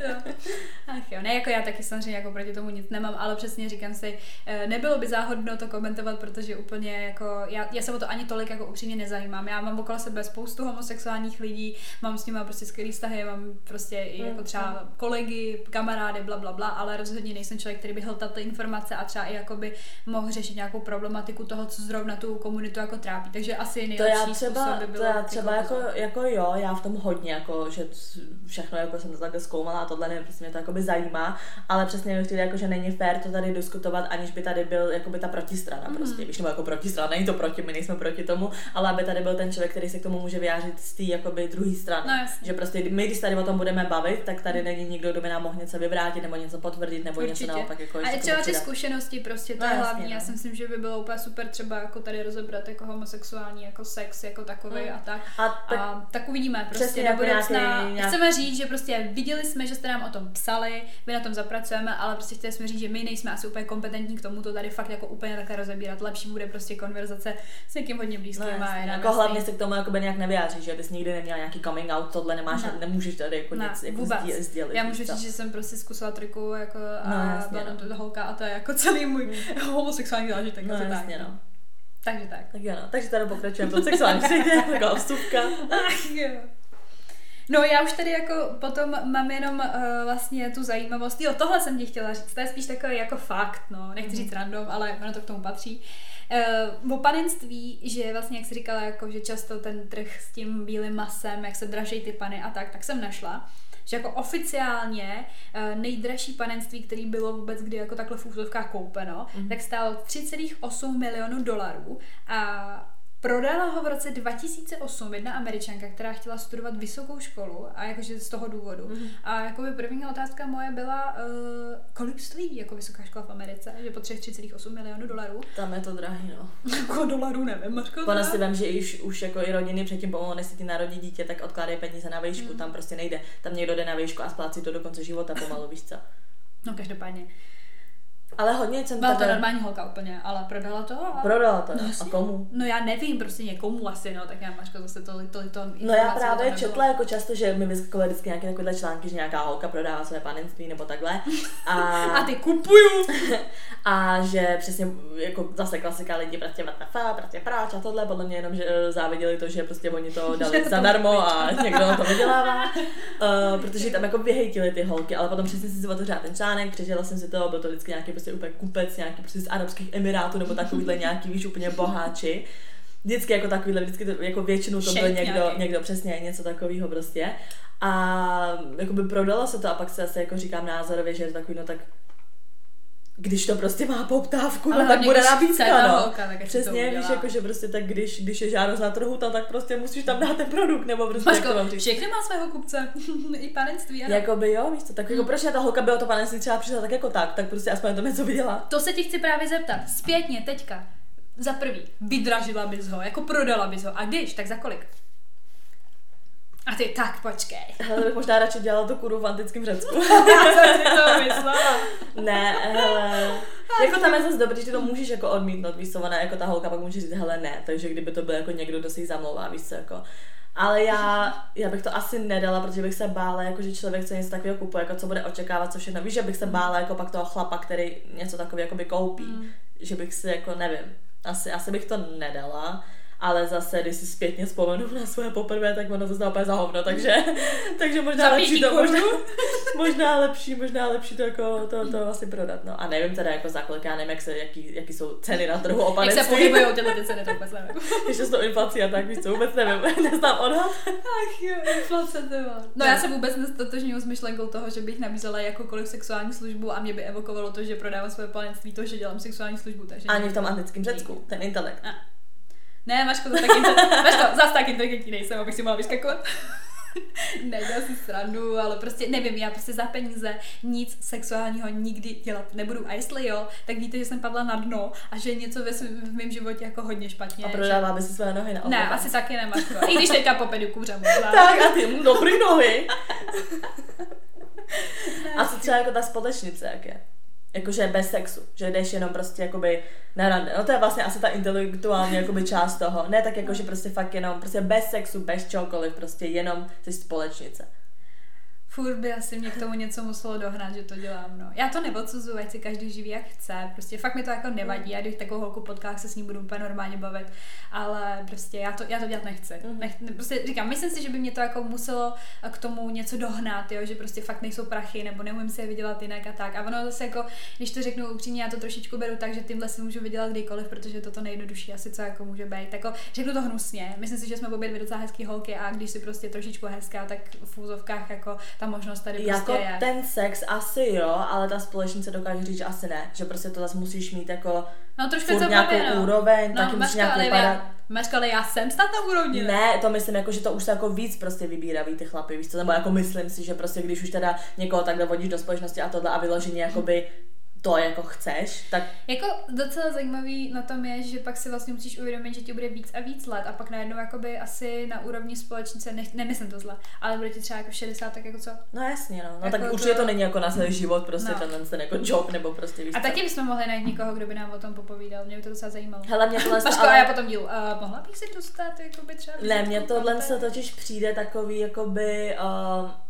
Ach jo, ne, jako já taky samozřejmě jako proti tomu nic nemám, ale přesně říkám si, eh, nebylo by záhodno to komentovat, protože úplně jako, já, já se o to ani tolik jako upřímně nezajímám. Já mám okolo sebe spoustu homosexuálních lidí, mám s nimi prostě skvělý vztahy, mám prostě i jako třeba kolegy, kamarády, bla, bla, bla, ale rozhodně nejsem člověk, který by hltal ty informace a třeba i jakoby mohl řešit nějakou problematiku toho, co zrovna tu komunitu jako trápí. Takže asi To nejlepší já třeba, způsob by to bylo já třeba jako, pozvat. jako jo, já v tom hodně, jako, že všechno jako jsem to takhle zkoumala a tohle nevím, prostě mě to jakoby zajímá, ale přesně mi přijde, jako, že není fér to tady diskutovat, aniž by tady byl jakoby ta protistrana Mhm. prostě, víš, nebo jako protistrana, není to proti, my nejsme proti tomu, ale aby tady byl ten člověk, který se k tomu může vyjádřit z té jakoby druhé strany. No, že prostě my, když tady o tom budeme bavit, tak tady není nikdo, kdo by nám mohl něco vyvrátit nebo něco potvrdit nebo něco Určitě. naopak jako A třeba ty zkušenosti prostě, to No, je hlavní. no. Já si myslím, že by bylo úplně super třeba jako tady rozebrat jako homosexuální jako sex jako takový Mm. a tak. A tak a tak uvidíme prostě Přesně do jako budoucna. nějaký- nějak- Chceme říct, že prostě viděli jsme, že jste nám o tom psali, my na tom zapracujeme, ale prostě chtěli jsme říct, že my nejsme asi úplně kompetentní k tomu to tady fakt jako úplně takhle rozebírat. Lepší bude prostě konverzace s někým hodně blízkým No, a jako hlavně se k tomu jakoby nějak nevyjádříš, že bys nikdy neměla nějaký coming out, tohle nemáš, Ne. nemůžeš tady jako Ne, nic jako vůbec. Sdělit. Já můžu říct, že jsem prostě zkusila triku jako a No, jasně, byla no. to holka a to je jako celý můj homosexuální zážitek. No jasně, tak. no. Takže tak. Tak jo, no. Takže tady pokračujeme pod sexuální taková vstupka. Ach jo. No já už tady jako potom mám jenom uh, vlastně tu zajímavost. Jo, tohle jsem ti chtěla říct. To je spíš takový jako fakt, no. Nechci říct random, ale ono to k tomu patří. Uh, o panenství, že vlastně, jak jsi říkala, jako, že často ten trh s tím bílým masem, jak se dražejí ty pany a tak, tak jsem našla. Že jako oficiálně uh, nejdražší panenství, který bylo vůbec kdy jako takhle v úzovkách koupeno, mm. tak stálo 3,8 milionů dolarů a Prodala ho v roce 2008 jedna američanka, která chtěla studovat vysokou školu a jakože z toho důvodu. Mm-hmm. A jakoby první otázka moje byla, uh, kolik stojí jako vysoká škola v Americe, že po 3,8 milionů dolarů. Tam je to drahý, no. jako dolarů nevím, Mařko. Ono si vím, že už, už jako i rodiny předtím pomalu, než si ti narodí dítě, tak odkládají peníze na výšku, mm. tam prostě nejde. Tam někdo jde na výšku a splácí to do konce života pomalu, víš co. No každopádně. Ale hodně jsem Byla to normální holka úplně, ale prodala to. A... Prodala to, no, a komu? No já nevím, prostě někomu asi, no, tak já máš zase to, to, to, to No já právě četla jako často, že mi vyskakovaly vždycky nějaké takové články, že nějaká holka prodává své panenství nebo takhle. A, a ty kupuju! a že přesně jako zase klasika lidi prostě vatafá, prostě práč a tohle, podle mě jenom, že eh, záviděli to, že prostě oni to dali zadarmo a někdo to vydělává. uh, protože tam jako vyhejtili ty holky, ale potom přesně si otevřela ten článek, přečetla jsem si to, byl to vždycky nějaký prostě úplně kupec, nějaký prostě z Arabských Emirátů nebo takovýhle nějaký, víš, úplně boháči. Vždycky jako takovýhle, vždycky to, jako většinou to byl někdo, někdo přesně, něco takového prostě. A by prodalo se to a pak se asi jako říkám názorově, že je to takový, no tak když to prostě má poptávku, no, tak bude nabídka, no. Holka, tak Přesně, víš, jako, že prostě tak když, když je žádost na trhu, tam, tak prostě musíš tam dát ten produkt, nebo prostě Maško, jak to všechny má svého kupce, i panenství, ano. Jakoby jo, víš to, tak jako hmm. proč ta holka by o to panenství třeba přišla tak jako tak, tak prostě aspoň to něco viděla. To se ti chci právě zeptat, zpětně, teďka. Za prvý, vydražila bys ho, jako prodala bys ho, a když, tak za kolik? A ty, tak počkej. Hele, bych možná radši dělala tu kuru v antickém Řecku. Já jsem si to myslela. ne, hele. Jako tam je zase dobrý, že ty to můžeš jako odmítnout, víš co, ona jako ta holka pak může říct, hele ne, takže kdyby to byl jako někdo, kdo si ji zamlouvá, víš co, jako. Ale já, já bych to asi nedala, protože bych se bála, jako že člověk chce něco takového kupuje, jako co bude očekávat, co všechno. Víš, že bych se bála jako pak toho chlapa, který něco takového jako by koupí. Mm. Že bych si jako, nevím, asi, asi bych to nedala ale zase, když si zpětně vzpomenu na své poprvé, tak ono to úplně za hovno, takže, takže možná lepší to, možná, možná, lepší, možná lepší to jako to, to asi prodat, no. A nevím teda jako za kolik, já nevím, jak se, jaký, jaký jsou ceny na trhu opanectví. Jak se pohybují tyhle ty ceny, to vůbec nevím. Ještě s tou inflací a tak, víš co, vůbec nevím, neznám odhad. Ach jo, inflace, to No já se vůbec nestotožňuji s myšlenkou toho, že bych nabízela jakoukoliv sexuální službu a mě by evokovalo to, že prodávám své panenství, to, že dělám sexuální službu. Takže Ani v tom antickém Řecku, ten intelekt. A. Ne, Maško, to tak inte- Maško, zas tak inteligentní nejsem, abych si mohla vyskakovat. Nedělal si srandu, ale prostě nevím, já prostě za peníze nic sexuálního nikdy dělat nebudu. A jestli jo, tak víte, že jsem padla na dno a že něco ve svém, v mém životě jako hodně špatně. A prodává by si své nohy na Ne, asi taky ne, Maško. I když teďka po pedikuře možná. tak a ty dobrý nohy. a co třeba jako ta společnice, jak je? Jakože bez sexu, že jdeš jenom prostě jakoby na rande. No to je vlastně asi ta intelektuální jakoby část toho. Ne tak jako, že prostě fakt jenom, prostě bez sexu, bez čokoliv, prostě jenom ze společnice furt by asi mě k tomu něco muselo dohnat, že to dělám, no. Já to neodsuzuji, ať si každý živí jak chce, prostě fakt mi to jako nevadí, já když takovou holku potkám, se s ní budu úplně normálně bavit, ale prostě já to, já to dělat nechci. Mm. Nech, prostě říkám, myslím si, že by mě to jako muselo k tomu něco dohnat, jo, že prostě fakt nejsou prachy, nebo neumím si je vydělat jinak a tak. A ono zase jako, když to řeknu upřímně, já to trošičku beru tak, že tímhle si můžu vydělat kdykoliv, protože to to nejjednodušší asi co jako může být. Jako, řeknu to hnusně, myslím si, že jsme obě dvě docela hezké holky a když si prostě trošičku hezká, tak v úzovkách jako ta možnost tady prostě jako je. ten sex asi jo, ale ta společnice dokáže říct, že asi ne. Že prostě to zase musíš mít jako no, trošku furt nějakou no. úroveň, no, taky musíš nějak vypadat. Mařka, ale já jsem snad na úrovni. Ne? ne, to myslím jako, že to už se jako víc prostě vybíraví ty chlapy, víš co, nebo jako myslím si, že prostě když už teda někoho takhle vodíš do společnosti a tohle a vyloženě jakoby to jako chceš, tak... Jako docela zajímavý na tom je, že pak si vlastně musíš uvědomit, že ti bude víc a víc let a pak najednou jakoby asi na úrovni společnice, ne, nemyslím to zle, ale bude ti třeba jako 60, tak jako co? No jasně, no. no jako tak to... určitě to není jako na celý život, prostě no. ten, ten jako job nebo prostě víš A taky bychom mohli najít někoho, kdo by nám o tom popovídal, mě by to docela zajímalo. Hele, mě tohle Paško, ale... a já potom díl, uh, mohla bych si dostat jakoby třeba... Ne, mně tohle se totiž přijde takový jakoby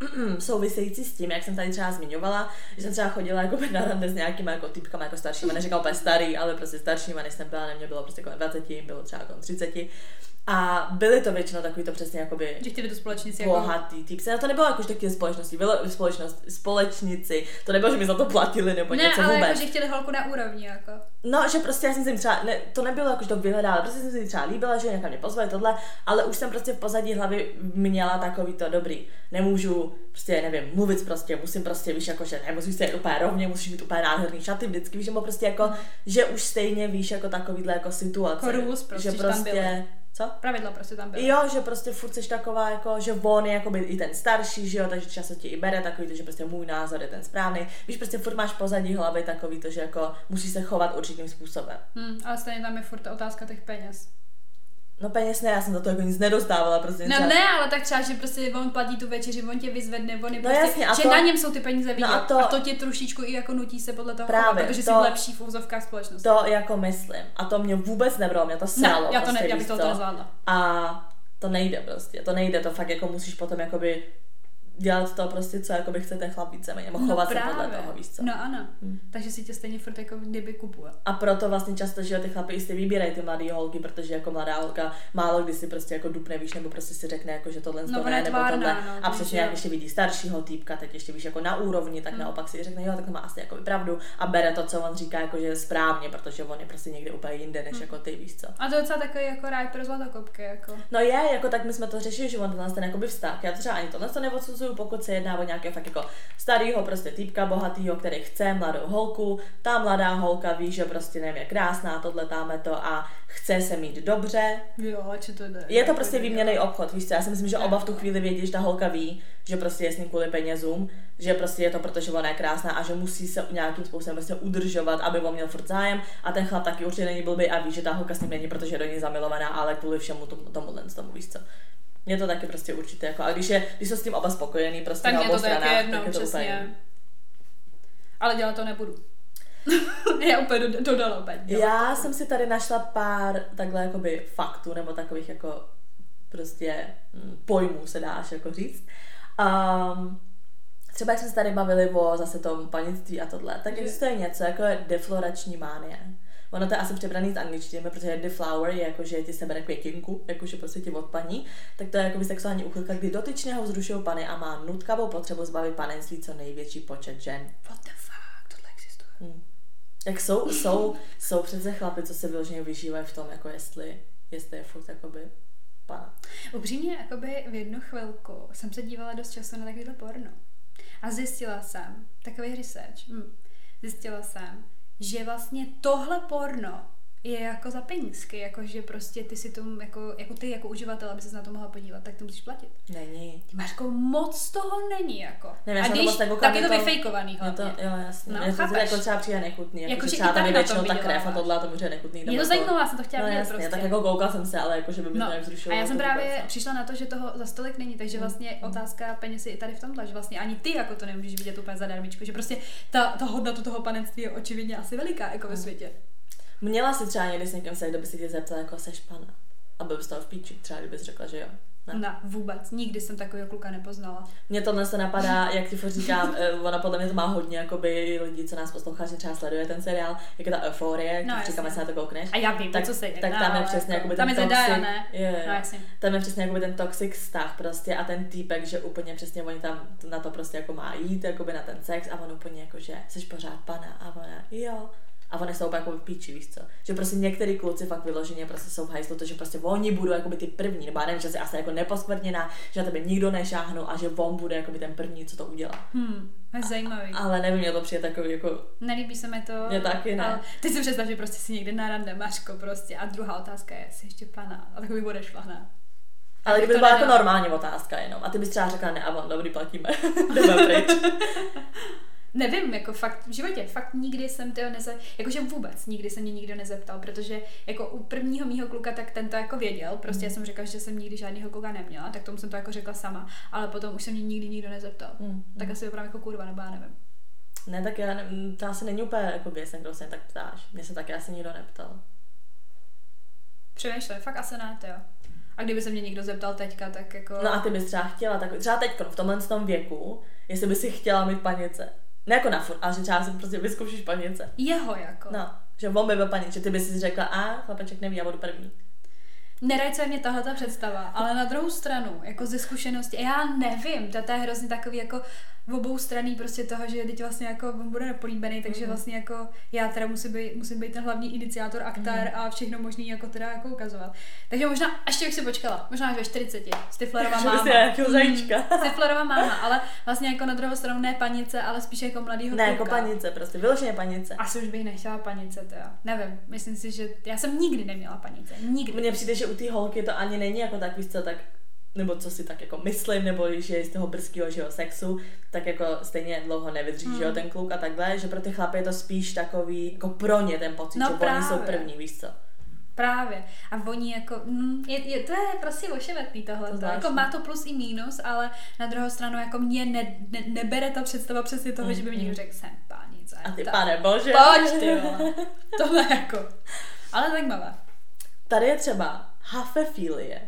uh, související s tím, jak jsem tady třeba zmiňovala, že jsem třeba chodila jakoby na rande s nějakýma jako typkama jako staršíma, neříkám úplně starý, ale prostě staršíma, než jsem byla, nemě bylo prostě kolem 20, bylo třeba kolem 30. A byly to většinou takový to přesně jakoby Že chtěli do společnici jako... bohatý typci. A to nebylo jako, že taky společnosti, bylo společnost, společníci. To nebylo, že mi za to platili nebo Ne, něco ale vůbec. jako, že chtěli holku na úrovni, jako. No, že prostě já jsem si jim třeba, ne, to nebylo jako, že to vyhledala, prostě jsem si jim třeba líbila, že někam mě pozvali tohle, ale už jsem prostě v pozadí hlavy měla takový to dobrý. Nemůžu prostě, nevím, mluvit prostě, musím prostě, víš, jako, že nemusíš se úplně rovně, musíš mít úplně nádherný šaty vždycky, víš, nebo prostě jako, že už stejně víš, jako takovýhle jako situace. Jako rules prostě, že byly. Co? Pravidla prostě tam byly. Jo, že prostě furt jsi taková, jako, že on je jako i ten starší, že jo, takže často ti i bere takový to, že prostě můj názor je ten správný. Víš, prostě furt máš pozadí hlavy takový to, že jako musíš se chovat určitým způsobem. Hmm, ale stejně tam je furt ta otázka těch peněz. No peněz ne, já jsem za to jako nic nedostávala, prostě No třeba- ne, ale tak třeba, že prostě on platí tu večeři, on tě vyzvedne, on je No prostě, jasně, a že to- na něm jsou ty peníze vidět. No a to- a to tě trošičku i jako nutí se podle toho Právě, chovat, protože jsi to- v lepší v úzovkách společnosti. To jako myslím. A to mě vůbec nebralo, mě to ne, sralo. já to ne, prostě, já víš bych to nezvládla. A to nejde prostě, to nejde, to fakt jako musíš potom jakoby dělat to prostě, co jakoby chce ten chlap víceméně, nebo chovat se podle toho, víš co. No ano. Hmm. Takže si tě stejně furt jako kdyby kupuje. A proto vlastně často, že ty chlapy i si vybírají ty mladé holky, protože jako mladá holka málo kdy si prostě jako dupne, víš, nebo prostě si řekne, jako, že tohle No, ne, je nebo tvárná, tohle. no, a přesně jak ještě vidí staršího týpka, teď ještě víš jako na úrovni, tak Hmm. naopak si řekne, jo, tak to má asi jako pravdu a bere to, co on říká, jako že je správně, protože on je prostě někde úplně jinde, než Hmm. jako ty, víš co. A to je docela takový jako ráj pro zlatokopky, jako. No je, jako tak my jsme to řešili, že on ten jakoby vztah. Já to třeba ani tohle to neodsuzuju, pokud se jedná o nějakého fakt jako starýho prostě týpka bohatýho, který chce mladou holku. Ta mladá holka ví, že prostě nevím, je krásná, tohle táme to a chce se mít dobře. Jo, či to jde. Je to prostě výměný obchod, víš co? Já si myslím, že oba v tu chvíli vědí, že ta holka ví, že prostě je s ním kvůli penězům, že prostě je to proto, že ona je krásná a že musí se nějakým způsobem prostě udržovat, aby on měl furt zájem a ten chlap taky určitě není blbý a ví, že ta holka s ním není, protože je do něj zamilovaná, ale kvůli všemu tomu, tomu, tomu víš co. Je to taky prostě určitě jako, a když, je, když jsou s tím oba spokojený, prostě Tak na mě obou to taky stranách, jedno, tak je to úplně přesně. Ale dělat to nebudu. já úplně do- dodala úplně. dělat Já to. jsem si tady našla pár takhle jakoby faktů nebo takových jako prostě mm, pojmů se dáš jako říct. Um, třeba jak jsme se tady bavili o zase tom panictví a tohle, tak Že- existuje něco jako je deflorační mánie. Ono to je asi přebraný z angličtiny, protože deflower je jako, že ti sebere květinku, jako že prostě ti odpaní, tak to je jako sexuální úchylka, kdy dotyčného vzrušují pany a má nutkavou potřebu zbavit panenství co největší počet žen. What the fuck, tohle existuje. Hmm. Tak jsou, jsou, jsou přece chlapy, co se vyloženě vyžívají v tom, jako jestli, jestli je furt jakoby pana. Upřímně, jakoby v jednu chvilku jsem se dívala dost času na takovýhle porno. A zjistila jsem, takový research, hm, zjistila jsem, že vlastně tohle porno je jako za penízky, jako že prostě ty si tomu, jako, jako ty jako uživatel, aby se na to mohla podívat, tak to musíš platit. Není. Ty máš jako moc toho není, jako. Nevím, já a jsem to když, nekoukala, tak je to vyfejkovaný Je hlavně. to, jo, jasně. No, je to chápeš? jako třeba přijde nechutný, jako, Jakože že třeba tady tady na většinou ta krev a tohle a to může nechutný. Mě to zajímalo, já jsem to chtěla No jasně, prostě. tak jako koukal jsem se, ale jako, že by mě No, to a já jsem to právě no. přišla na to, že toho za stolik není, takže vlastně otázka peněz je i tady v tomhle, že vlastně ani ty jako to nemůžeš vidět úplně zadarmičku, že prostě ta, ta hodnota toho panenství je očividně asi veliká jako ve světě. Měla si třeba někdy s někým se, kdo by si tě zeptal, jako seš pana. A byl bys toho v píči, třeba kdybys řekla, že jo. Ne. Ne, vůbec. Nikdy jsem takového kluka nepoznala. Mně tohle se napadá, jak ti říkám, eh, ona podle mě to má hodně jakoby lidí, co nás poslouchá, že třeba sleduje ten seriál, jak je ta euforie, No, no, říkáme se na to koukneš. A já vím, tak, co se jedná, tak tam je ale přesně jako- jakoby tam ten je toxic, ne? Je, je. No, jasně. Tam je přesně jakoby ten toxic vztah prostě a ten týpek, že úplně přesně oni tam na to prostě jako má jít, jakoby na ten sex a on úplně jako, že jsi pořád pana a ona, jo. A oni jsou úplně jako v píči, víš co? Že prostě některý kluci fakt vyloženě prostě jsou v hajzlu, to, že prostě oni budou jakoby ty první, nebo já nevím, že jsi asi jako neposkvrněná, že na tebe nikdo nešáhnou a že on bude jakoby ten první, co to udělá. Hmm, to je zajímavý. Ale nevím, mě to přijde takový jako Nelíbí se mi to. Mně taky ne. Ale teď si představ, že prostě si někde na rande Mařko prostě a druhá otázka je, jsi ještě pana. A takový odešla hned. Ale kdyby to byla jako normální otázka jenom. A ty bys třeba řekla, ne, a on, dobrý, platíme. Jdeme pryč. Nevím, jako fakt v životě, fakt nikdy jsem to neze, jakože vůbec nikdy se mě nikdo nezeptal, protože jako u prvního mýho kluka, tak ten to jako věděl, prostě já jsem řekla, že jsem nikdy žádného kluka neměla, tak tomu jsem to jako řekla sama, ale potom už se mě nikdy nikdo nezeptal. Mm, Tak asi opravdu jako kurva, nebo já nevím. Ne, tak já ne, to asi není úplně jako běsem, kdo se tak ptáš. Mě se taky asi nikdo neptal. Přemýšlej, fakt asi ne, to jo. A kdyby se mě někdo zeptal teďka, tak jako... No a ty bys třeba chtěla, tak, třeba teď v tomhle tom věku, jestli bys si chtěla mít panice. Ne jako na furt, ale že třeba si prostě vyzkoušíš panice. Jeho jako. No, že on by byl panic, že ty bys si řekla, a chlapeček neví, já budu první. Nerajcuje mě tahle ta představa, ale na druhou stranu, jako ze zkušenosti, já nevím, to, to je hrozně takový jako v obou straný prostě toho, že teď vlastně jako on bude nepolíbený, takže mm-hmm. vlastně jako já teda musím být, musím být ten hlavní iniciátor, aktér mm-hmm. a všechno možný jako teda jako ukazovat. Takže možná, ještě bych si počkala, možná až ve 40, Stiflerová máma. Mm, zajíčka. Stiflerová máma, ale vlastně jako na druhou stranu ne panice, ale spíš jako mladýho Ne, jako panice, prostě vyloženě panice. Asi už bych nechtěla panice, teda. Nevím, myslím si, že já jsem nikdy neměla panice, nikdy. Mně přijde, že u té holky to ani není jako tak, víš co, tak nebo co si tak jako myslím, nebo že z toho brzkého že jo, sexu, tak jako stejně dlouho nevydrží, mm. že jo, hmm. ten kluk a takhle, že pro ty chlapy je to spíš takový, jako pro ně ten pocit, no že právě. oni jsou první, víš co. Právě. A oni jako, mm, je, je, to je prostě ošemetný tohle. To jako má to plus i mínus, ale na druhou stranu jako mě ne, ne, nebere ta představa přesně toho, mm, že by mi někdo hmm. řekl, jsem pánice. A ty ta, pane bože. Pojď ty Tohle jako. Ale zajímavé. Tady je třeba hafefilie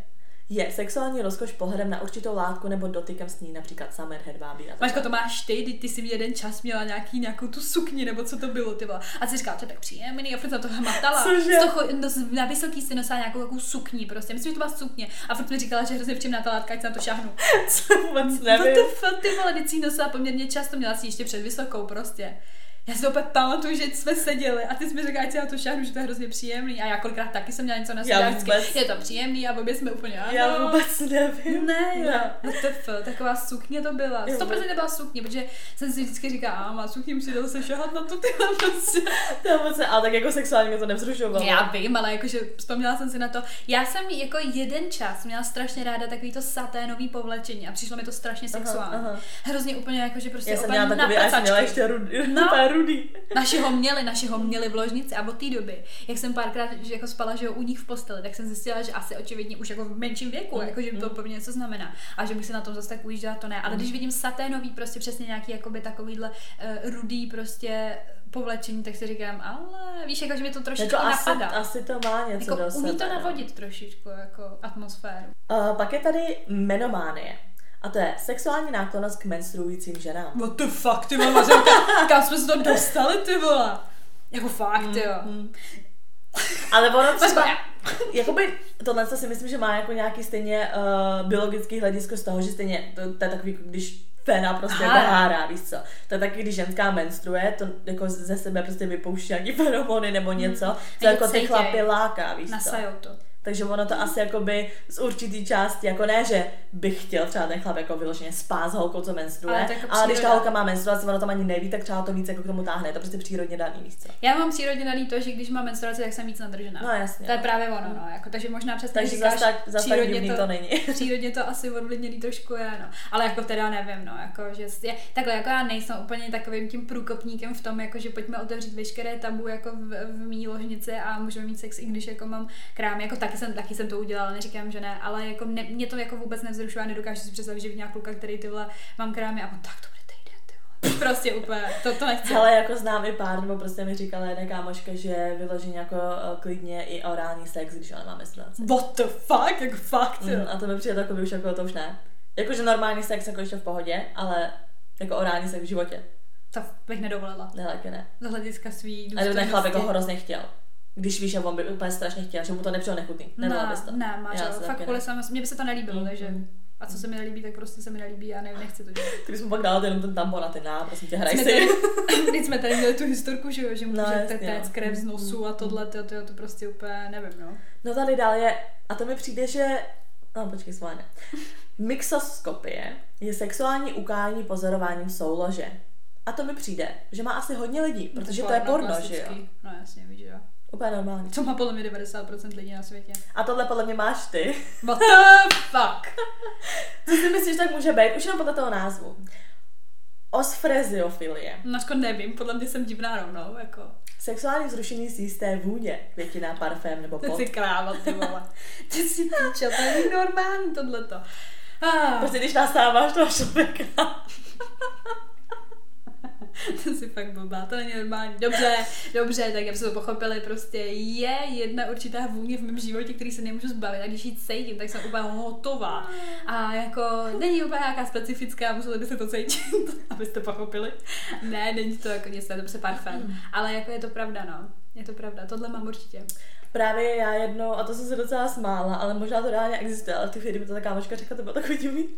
je sexuální rozkoš pohledem na určitou látku nebo dotykem s ní, například summer hedvábí. Maško, to máš ty, kdy ty si v jeden čas měla nějaký, nějakou tu sukni, nebo co to bylo, ty vole. A ty říkala, to je tak příjemný, a furt na to hmatala. Cože? Toho, no, na vysoký si nosila nějakou takovou sukni, prostě. Myslím, že to byla sukně. A furt mi říkala, že hrozně příjemná ta látka, ať se na to šáhnu. co vůbec nevím. No to ty vole, si nosila poměrně často, měla si ještě před vysokou prostě já si opět pamatuju, že jsme seděli a ty jsi mi řekla, ať si na to šáhnu, že to je hrozně příjemný. A já kolikrát taky jsem měla něco na já vůbec... Je to příjemný a obě jsme úplně ano. Já vůbec nevím. Ne, ne. WTF, taková sukně to byla. 100% nebyla sukně, protože jsem si vždycky říkala, a má sukně, musí se šahat na to ty prostě. to moc, ale tak jako sexuálně mě to nevzrušovalo. Já vím, ale jakože vzpomněla jsem si na to. Já jsem jako jeden čas měla strašně ráda takový to saténový povlečení a přišlo mi to strašně sexuální. Aha, aha. Hrozně úplně jako, že prostě já jsem měla takový, já jsem měla ještě rudy, no, rudý. Naši ho měli, naši ho měli v ložnici a od té doby, jak jsem párkrát že jako spala, že jo, u nich v posteli, tak jsem zjistila, že asi očividně už jako v menším věku, mm. jako že to pro něco znamená. A že bych se na tom zase tak ujížděla, to ne. Ale mm. když vidím saténový, prostě přesně nějaký jakoby takovýhle uh, rudý prostě povlečení, tak si říkám, ale víš, jako, že mi to trošičku jako napadá. Asi, asi to má něco jako, do umí sebe, to no. navodit no. trošičku, jako atmosféru. Uh, pak je tady menománie. A to je sexuální náklonost k menstruujícím ženám. What the fuck, ty mama, kam jsme se to dostali, ty vole? Jako fakt, jo. Mm, Ale ono třeba, jakoby tohle si myslím, že má jako nějaký stejně uh, biologický hledisko z toho, že stejně to, to je takový, jako když fena prostě Aha. jako hárá, víš co. To je taky, když ženská menstruuje, to jako ze sebe prostě vypouští nějaký feromony nebo něco, co jako ty chlapy láká, víš co. Nasajou to. Takže ono to asi jakoby z určitý části, jako ne, že bych chtěl třeba ten chlap jako vyloženě spát s holkou, co menstruuje, ale, jako ale když ta holka má menstruaci, ono tam ani neví, tak třeba to víc jako k tomu táhne. Je to prostě přírodně daný místo. Já mám přírodně daný to, že když mám menstruaci, tak jsem víc nadržená. No jasně. To je právě ono, no, jako, takže možná přes takže říkáš, zase tak, zas přírodně to, to, není. přírodně to asi odvlivněný trošku je, no. Ale jako teda nevím, no, jako, že je, takhle jako já nejsem úplně takovým tím průkopníkem v tom, jako, že pojďme otevřít veškeré tabu jako v, v mý ložnici a můžeme mít sex, i když jako mám krám, jako taky jsem, taky jsem to udělala neříkám, že ne, ale jako ne, mě to jako vůbec nevzrušuje a nedokážu si představit, že v nějakou kluka, který ty vole mám krámy a on tak to bude týden, ty vole. Prostě úplně, to, to nechci. Ale jako znám i pár, nebo prostě mi říkala jedna kámoška, že vyloží jako uh, klidně i orální sex, když ona má menstruaci. What the fuck, jako fakt, mm, A to mi přijde takový už jako to už ne. Jakože normální sex jako ještě v pohodě, ale jako orální sex v životě. To bych nedovolila. Ne, taky ne. Z hlediska svý důstojnosti. Ale ten chlap jako hrozně chtěl když víš, že on by úplně strašně chtěl, že mu to nepřijde nechutný. Nedala ne, bys to. Ne, máš, fakt kvůli sama, mně by se to nelíbilo, mm, takže mm. A co se mi nelíbí, tak prostě se mi nelíbí a ne, nechci to dělat. Ty bys mu pak dala jenom ten tampon a ty ná, prosím tě, hraj si. Teď jsme tady měli tu historku, že jo, že může no, téct krev z nosu a tohle, to, to, to prostě úplně nevím, no. No tady dál je, a to mi přijde, že No, počkej, sváne. Mixoskopie je sexuální ukázání pozorováním soulože. A to mi přijde, že má asi hodně lidí, no, protože to, to je porno, že jo? No jasně, víš, jo. Úplně normální. Co má podle mě 90% lidí na světě. A tohle podle mě máš ty. What the fuck? Co si myslíš, tak může být? Už jenom podle toho názvu. Osfreziofilie. No, nevím, podle mě jsem divná rovnou, jako. Sexuální vzrušení z jisté vůně, květina, parfém nebo pot. Ty si kráva, ty vole. Ty si píčel, to je normální tohleto. Ah. Prostě když nasáváš toho člověka. to si fakt blbá, to není normální. Dobře, dobře, tak aby se to pochopili, prostě je jedna určitá vůně v mém životě, který se nemůžu zbavit a když ji cítím, tak jsem úplně hotová. A jako není úplně nějaká specifická, museli byste to cítit, abyste pochopili. Ne, není to jako nic, to je prostě parfém. Ale jako je to pravda, no. Je to pravda, tohle mám určitě. Právě já jedno, a to jsem se docela smála, ale možná to reálně existuje, ale tu chvíli mi to ta kámoška řekla, to bylo takový divný,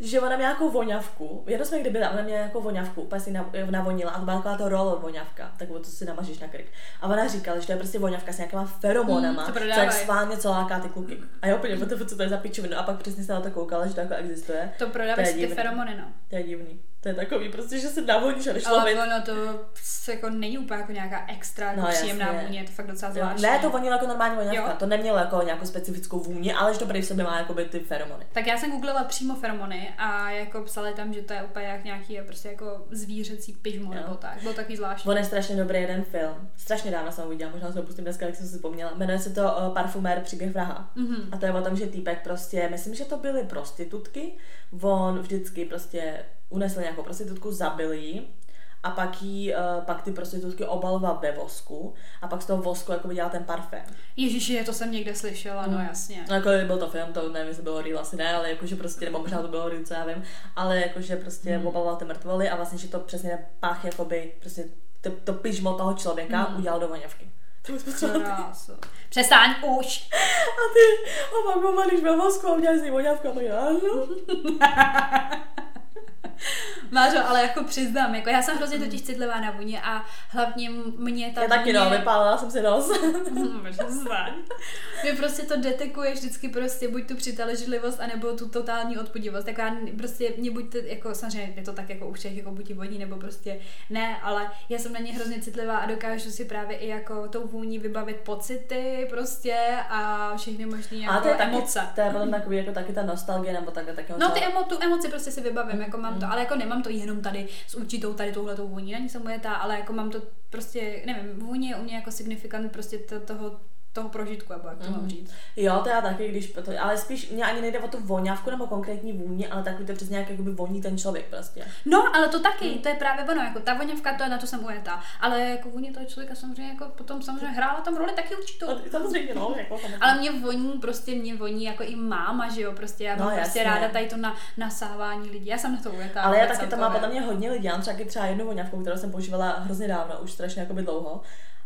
že ona měla nějakou voňavku, jedno jsme kdy byla, ona měla nějakou voňavku, úplně si navonila a to byla taková to rolo voňavka, takovou to si namažeš na krk. A ona říkala, že to je prostě voňavka s nějakýma feromonama, Mm, to co jak prodávají. sválně co láká ty kluky. A já úplně, mm. co to je za pičovinu, a pak přesně se na to koukala, že to jako existuje. To To prodávají ty feromony, no. To je divný. To je takový prostě, že se navoníš a jdeš Ale lovit. ono to se jako není úplně jako nějaká extra jako No, příjemná jasně. vůně, je to fakt docela zvláštní. Ne, to vonilo jako normální voňavka, Jo. to nemělo jako nějakou specifickou vůni, ale že to prý v sobě má jakoby ty feromony. Tak já jsem googlila přímo feromony a jako psali tam, že to je úplně jak nějaký prostě jako zvířecí pyžmo Jo. nebo tak. Bylo takový zvláštní. On je strašně dobrý jeden film. Strašně dávno jsem ho viděla, možná se ho pustím dneska, jak jsem si vzpomněla. Jmenuje se to uh, Parfumér příběh vraha. Mhm. A to je o tom, že týpek prostě, myslím, že to byly prostitutky, on vždycky prostě unesl nějakou prostitutku, zabil ji a pak jí, uh, pak ty prostitutky obaloval ve vosku a pak z toho vosku jako dělal ten parfém. Ježiši, to jsem někde slyšela, no Mm. jasně. No, jako byl to film, to nevím, jestli bylo real, asi ne, ale jakože prostě, nebo možná to bylo real, co já vím, ale jakože prostě Hmm. obaloval ty mrtvoly a vlastně, že to přesně ten pach, jakoby, prostě to, to pyžmo toho člověka Hmm. udělal do. Krásu. Přestaň už. A ty opakovaníš ve vosku a uděláš z ní voňavku a to. Mářo, ale jako přiznám, jako já jsem hrozně totiž citlivá na vůně a hlavně mě ta Já taky no, vůně... vypálila jsem si nos. Mě prostě to detekuje vždycky prostě buď tu přitažlivost, anebo tu totální odpudivost. Tak já prostě mě buď to, jako samozřejmě je to tak jako u všech, jako buď voní, nebo prostě ne, ale já jsem na ně hrozně citlivá a dokážu si právě i jako tou vůní vybavit pocity prostě a všechny možné jako A to je taky, emoce. to je potom takový jako taky ta nostalgie, nebo takhle taky No ty emo, tu emoci prostě si vybavím, jako mám to. Ale jako nemám to jenom tady s určitou tady touhletou vůní, není ujetá, ale jako mám to prostě, nevím, vůně je u mě jako signifikant prostě to, toho, toho prožitku, nebo jak to mám Mhm. říct. Jo, to já taky, když to, ale spíš mě ani nejde o tu voňavku nebo konkrétní vůni, ale takový to přesně jak jakoby voní ten člověk prostě. No, ale to taky, Mm. to je právě ono, jako ta voňavka, to je na to jsem ujetá, ale jako vůně toho člověka samozřejmě jako potom samozřejmě hrála tam roli taky určitou. No, samozřejmě, no, jako samozřejmě. Ale mě voní, prostě mě voní jako i máma, že jo, prostě já No, mám prostě jasně. ráda tady to na, nasávání lidí, já jsem na to ujetá. Ale já taky to má podle mě hodně lidí. Já mám třeba, třeba jednu voňavku, kterou jsem používala hrozně dávno, už strašně jakoby dlouho.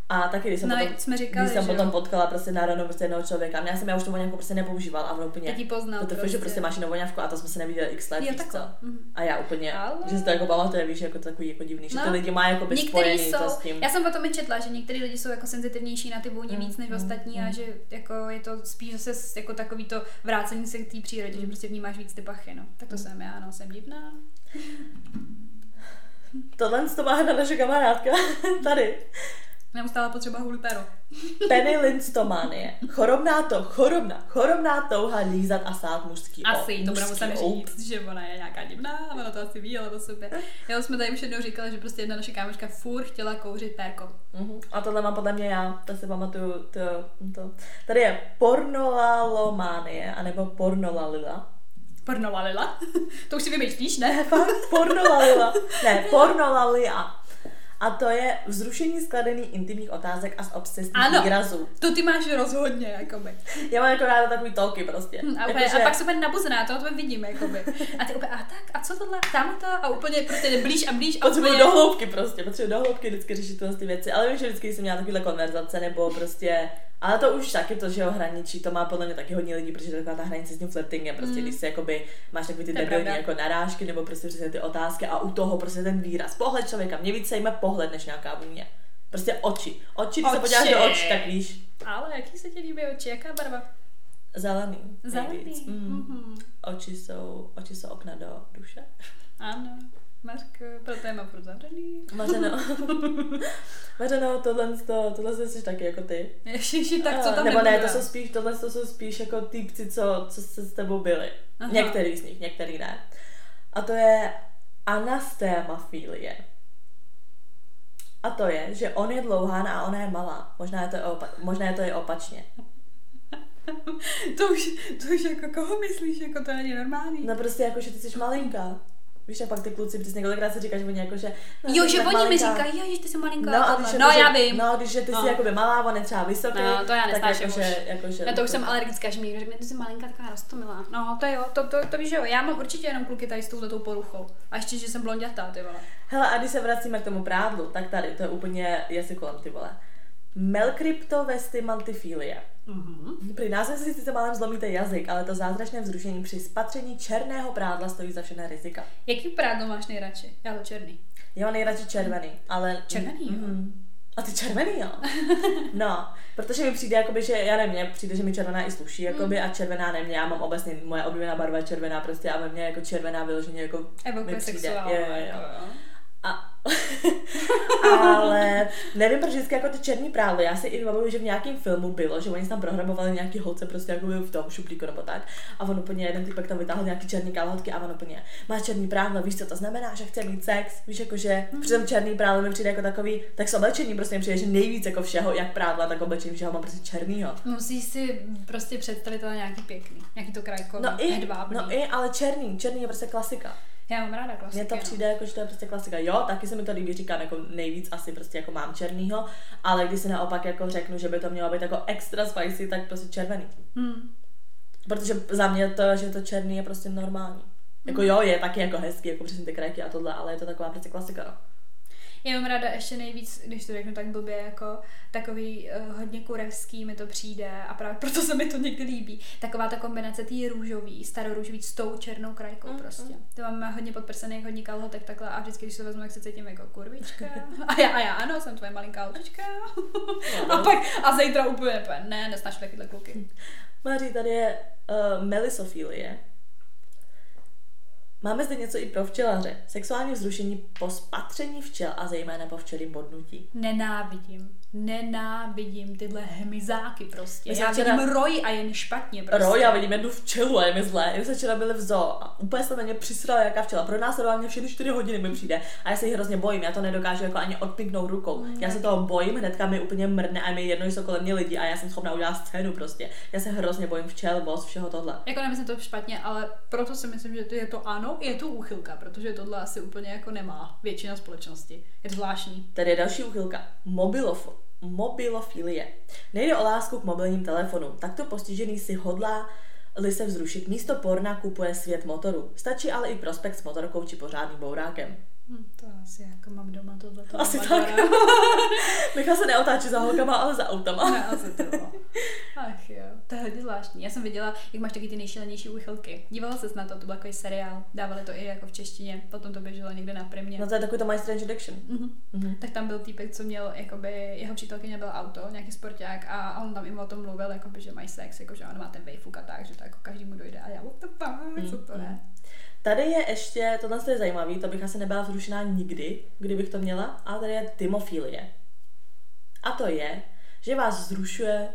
A taky, když jsem, No, potom, jsme říkali, když jsem že jo. potom potkala prostě národnou prostě jednoho člověka, a já jsem já už tu voňavku prostě nepoužívala a on úplně. Ji poznal to, prostě. že prostě máš jinou voňavku a to jsme se neviděli x let, Jo, co? Mhm. A já úplně, Ale- že si to jako pamatuje, víš, jako takový jako divný, že No. ty lidi mají jako by spojený jsou, to s tím. já jsem potom i četla, že některý lidi jsou jako senzitivnější na ty vůně Mm, víc než mm, ostatní a mm. že jako je to spíš zase jako takový to vrácení se k té přírodě, že prostě vnímáš víc ty pachy, no. Tak to jsem já, no, jsem divná. Tohle to má na naše kamarádka tady. Neustále potřeba huli pero. Penny Linstomanie. Chorobná to, chorobná, chorobná touha lízat a sát mužský Asi, o, to bude muset říct, že ona je nějaká divná, ona to asi ví, ale to super. Já jsme tady už jednou říkali, že prostě jedna naše kámoška furt chtěla kouřit perko. Mhm. A tohle mám podle mě já, to si pamatuju, to, to. Tady je pornolalomanie, anebo pornolalila. Pornolalila. to už si vymýšlíš, ne? Pornolalila. Ne, pornolalia. A to je vzrušení skladený intimních otázek a z obsesních Ano. výrazů. To ty máš rozhodně, jakoby. Já mám jako ráda takový tolky prostě. Hm, A, Jako, že- a pak se úplně nabuzená, to úplně vidím, jakoby. A ty úplně, a tak, a co tohle, tam to, a úplně prostě blíž a blíž a Potřebuji úplně... do hloubky prostě, potřebuji do hloubky vždycky řešit tyhle ty věci, ale vím, že vždycky jsem měla takovéhle konverzace, nebo prostě, ale to už taky to, že jo, hraničí, to má podle mě taky hodně lidí, protože to je taková ta hranice s tím flirtingem, prostě, Mm. když si jakoby máš takový ty debilní jako narážky, nebo prostě přesně ty otázky a u toho prostě ten výraz, pohled člověka, mě víc zajímá pohled než nějaká vůně. Prostě oči. Oči, když se Oči. podíváš do očí, tak víš, Ale jaký se ti líbí oči, jaká barva? zelený. Zelený. Mm. Mhm. Oči jsou, oči jsou okna do duše. Ano, Marko, proto je má furt zavřený. Mařeno. Mařeno, tohle, to, tohle jsi taky jako ty. Ježiši, tak co tam Nebo ne, nebude? to jsou spíš, tohle to jsou spíš jako týpci, co, co se s tebou byli. Aha. Některý z nich, některý ne. A to je anastémafilie. A to je, že on je dlouhán a ona je malá. Možná je to, i opa- možná je to i opačně. to, už, to už jako koho myslíš, jako to není normální. No prostě jako, že ty jsi malinká. Víš, a pak ty kluci přesně kolikrát si říkáš, že oni jako, že... No, jo, ty že oni mi malinká. říkají, jo, že ty jsi malinká. No, a když no jako, já že, vím. No, když že ty No. jsi jakoby malá, on je třeba vysoký. No, to já nesnáším jako, už. že, jako, že, Já to už jsem alergická, že mi někdo řekne, ty jsi malinká, taková rostomilá. No, to jo, to, to, to víš, že jo. Já mám určitě jenom kluky tady s touhletou poruchou. A ještě, že jsem blondětá, ty vole. Hele, a když se vracíme k tomu prádlu, tak tady, to je úplně jazykolem, ty vole. Melkryptovestimantifilie. Mhm. Při názvem si sice málem zlomíte jazyk, ale to zázračné vzrušení při spatření černého prádla stojí za všechny rizika. Jaký prádlo máš nejradši? Já to černý. Já mám nejradši červený, ale... Červený, jo? Mhm. A ty červený, jo? No, protože mi přijde, jakoby, že, já nevím, přijde, že mi červená i sluší, jakoby, Mm. a červená ne, mě, já mám obecně, moje oblíbená barva je červená prostě a ve mně jako červená vyloženě jako Evokuje mi přijde. sexuál. Jo, jo, jo. jako jo. A, ale nevím, proč vždycky jako ty černý prádlo. Já si i vybavuju, že v nějakém filmu bylo, že oni tam programovali nějaký holce prostě jako v tom šuplíku nebo tak. A on úplně jeden typek tam vytáhl nějaký černý kalhotky a on úplně má černý prádlo, víš, co to znamená, že chce mít sex, víš, jako že Mhm. přitom černý prádlo mi přijde jako takový, tak s oblečením prostě mi přijde, že nejvíc jako všeho, jak prádla, tak oblečení, že ho mám prostě černýho. Musíš si prostě představit ale nějaký pěkný, nějaký to krajkový, No i, hedvábný. no i, ale černý, černý je prostě klasika. Já mám ráda klasiky. Mně to no. přijde jako, že to je prostě klasika. Jo, taky se mi to líbí, říkám jako nejvíc asi prostě jako mám černýho, ale když si naopak jako řeknu, že by to mělo být jako extra spicy, tak prostě červený. Hmm. Protože za mě to, že to černý je prostě normální. Jako jo, je taky jako hezký, jako přesně ty krajky a tohle, ale je to taková prostě klasika, no. Já mám ráda ještě nejvíc, když to řeknu tak blbě, jako takový uh, hodně kurevský mi to přijde a právě proto se mi to někdy líbí. Taková ta kombinace té růžový, starorůžový s tou černou krajkou Mm, prostě. To mám hodně podprsených, hodně kalhotek takhle a vždycky, když to vezmu, jak se cítím jako kurvička. A já, a já ano, jsem tvoje malinká holčička. A pak, a zítra úplně, ne, nesnaž takovýhle kluky. Maří, tady je uh, melisofilie. Máme zde něco i pro včelaře. Sexuální vzrušení po spatření včel a zejména po včelím bodnutí. Nenávidím. Nenávidím tyhle hmyzáky prostě. My Já včera- vidím roj a jen špatně prostě. Ro, já vidím jednu včelu a je mi zlé. My jsme včera byli v zoo a úplně se na mě přisrala jaká včela. Pro nás mě všechny 4 hodiny mi přijde a já se jí hrozně bojím. Já to nedokážu jako ani odpiknout rukou. Já se toho bojím, hnedka mi úplně mrne a je mi jedno, že jsou kolem mě lidi a já jsem schopná udělat scénu prostě. Já se hrozně bojím včel, voz, všeho tohle. Jako nemyslím to špatně, ale proto si myslím, že to je to ano, je to úchylka, protože tohle asi úplně jako nemá většina společnosti. Je to zvláštní. Tady je další úchylka. Mobilof- mobilofilie. Nejde o lásku k mobilním telefonům. Takto postižený si hodlá li se vzrušit, místo porna kupuje svět motoru. Stačí ale i prospekt s motorkou či pořádným bourákem. Hm, to asi jako mám doma tohle. Asi tak. Michal se neotáčí za holkama, ale za autama. Ne, asi to. bylo. Ach jo, to je hodně zvláštní. Já jsem viděla, jak máš taky ty nejšilenější úchylky. Dívala ses na to, to byl takový seriál. Dávali to i jako v češtině, potom to běželo někde na primě. No to je takový to My Strange Addiction. Mhm. Mhm. Tak tam byl týpek, co měl, jakoby, jeho přítelkyně byl auto, nějaký sporták a on tam i o tom mluvil, jakoby, že mají sex, jako, že on má ten vejfuk a tak, že to jako každému dojde a já, what the fuck, co to Mm, je? Tady je ještě, tohle je zajímavý, to bych asi nebyla vzrušená nikdy, kdybych to měla, ale tady je tymofilie. A to je, že vás vzrušuje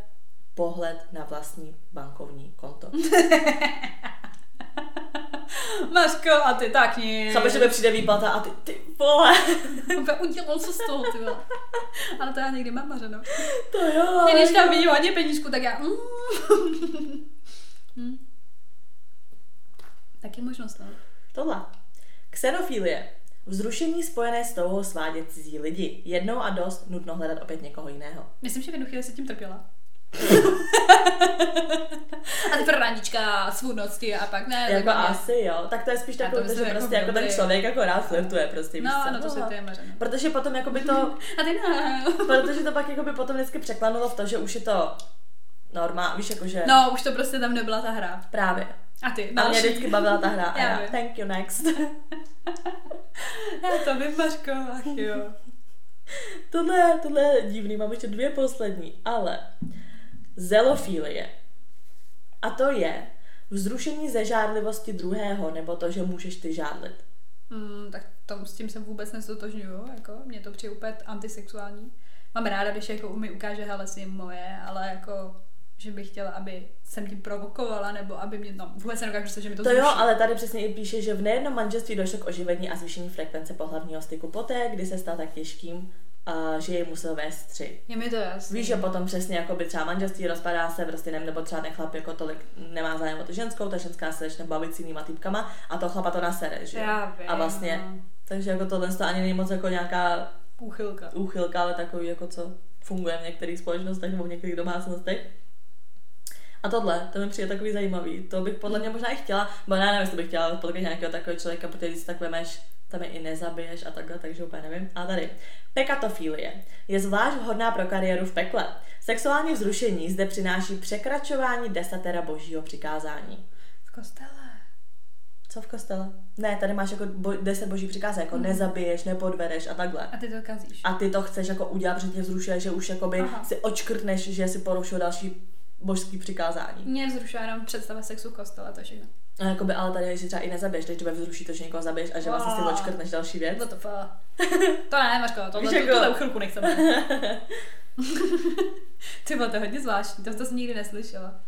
pohled na vlastní bankovní konto. Mařko, a ty tak nic. Chápeš, že mi přijde výplata a ty, ty vole, udělal co z toho, ty vole. Ale to já někdy mám mařeno. to jo. ale- Když tam vidím hodně penížku, tak já... Mm. Taky možnost, no. Tohle. Xenofilie. Vzrušení spojené s touhou svádět cizí lidi. Jednou a dost, nutno hledat opět někoho jiného. Myslím, že v jednu chvíli se tím trpěla. a ty randička, svůdnosti a pak ne. Jako tak mě- asi jo, tak to je spíš to takové, to, že jako prostě jako ten člověk jako rád flirtuje prostě, No, ano, to se ty je. Protože potom jako by to, A ty ne. protože to pak jako by potom vždycky překlanulo v to, že už je to normál, víš jako, že No, už to prostě tam nebyla ta hra. právě. A ty, A mě další. vždycky bavila ta hra a Já já, thank you next. Já to vím, Mařko, ach jo. tohle, tohle je divný, mám ještě dvě poslední, ale zelofilie. A to je vzrušení ze žádlivosti druhého, nebo to, že můžeš ty žádlit. Mm, tak to, s tím se vůbec nestotožňuju, jako, mě to přijde úplně antisexuální. Mám ráda, když jako mi ukáže, hele, jsi moje, ale jako, že bych chtěla, aby jsem tím provokovala, nebo aby mě, no, vůbec nedokážu se, že mi to To jo, zruší. ale tady přesně i píše, že v nejednom manželství došlo k oživení a zvýšení frekvence pohlavního styku poté, kdy se stal tak těžkým, a že jej musel vést tři. Je mi to jasný. Víš, že potom přesně jako by třeba manželství rozpadá se, prostě nevím, nebo třeba ten chlap jako tolik nemá zájem o tu ženskou, ta ženská se začne bavit s jinýma typkama a to chlapa to nasere, že jo? Já vím, A vlastně, no. takže jako tohle to ani není moc jako nějaká Úchylka. úchylka, ale takový jako co funguje v některých společnostech nebo v některých domácnostech. A tohle, to mi přijde takový zajímavý. To bych podle mě možná i chtěla, bo já nevím, jestli bych chtěla potkat nějakého takového člověka, protože když si tak vemeš, tam je i nezabiješ a takhle, takže úplně nevím. A tady, pekatofilie je zvlášť vhodná pro kariéru v pekle. Sexuální vzrušení zde přináší překračování desatera božího přikázání. V kostele. Co v kostele? Ne, tady máš jako bo- deset boží přikázání, jako Mhm. nezabiješ, nepodvedeš a takhle. A ty to kazíš. A ty to chceš jako udělat, protože tě vzrušuje, že už jakoby Aha. si očkrtneš, že si porušil další božský přikázání. Mě vzrušuje jenom představa sexu v kostele, to je všechno. A jakoby, ale tady si třeba i nezabiješ, teď tebe vzruší to, že někoho zabiješ a že vlastně si Wow. očkrtneš další věc. What the fuck? to ne, Mařko, Víš, to, jako- tohle už chvilku nechceme. Ty vole, to hodně zvláštní, to, to jsem nikdy neslyšela.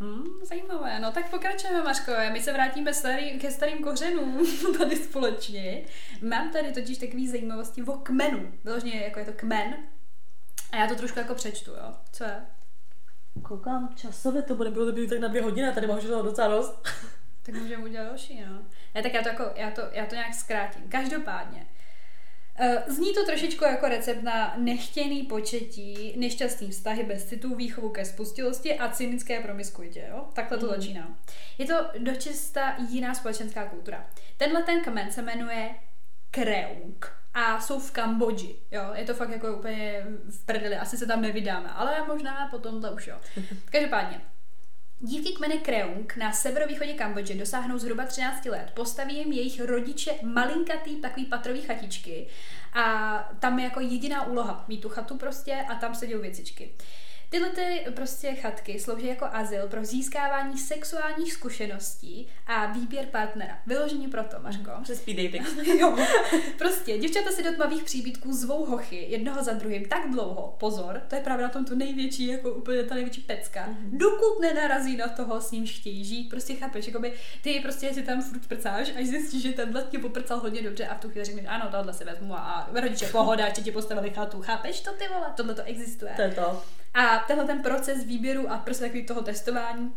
Hmm, zajímavé. No tak pokračujeme, Mařko. My se vrátíme starý, ke starým kořenům tady společně. Mám tady totiž takový zajímavosti o kmenu. Vyloženě jako je to kmen. A já to trošku jako přečtu, jo. Co je? Koukám časově, to bude, bylo to být tak na dvě hodiny, a tady máš toho docela dost. Tak můžeme udělat další, no. Ne, tak já to, jako, já to, já to nějak zkrátím. Každopádně, eh, Zní to trošičku jako recept na nechtěný početí, nešťastný vztahy bez citů, výchovu ke spustilosti a cynické promiskuitě, jo? Takhle to Mhm. začíná. Je to dočista jiná společenská kultura. Tenhle ten kmen se jmenuje Kreung a jsou v Kambodži, jo? Je to fakt jako úplně v prdeli, asi se tam nevydáme, ale možná potom to už jo. Každopádně, Dívky kmene Kreung na severovýchodě Kambodže dosáhnou zhruba 13 let. Postaví jim jejich rodiče malinkatý takový patrový chatičky a tam je jako jediná úloha mít tu chatu prostě a tam se dějou věcičky. Tyhle ty prostě chatky slouží jako azyl pro získávání sexuálních zkušeností a výběr partnera. Vyložení proto, Mařko. Přes speed dating. Jo, prostě děvčata si do tmavých příbytků zvou hochy jednoho za druhým tak dlouho, pozor, to je právě na tom to největší, jako úplně ta největší pecka, Mhm. dokud nenarazí na toho, s nímž chtějí žít, prostě chápeš, jakoby ty prostě si tam furt prcáš, až zjistíš, že tenhle tě poprcal hodně dobře a v tu chvíli řekneš, ano, tohle si vezmu a, a rodiče pohoda, ti postavili chatu, chápeš to ty vole, tohle to existuje. To je to. A tenhle ten proces výběru a prostě takový toho testování,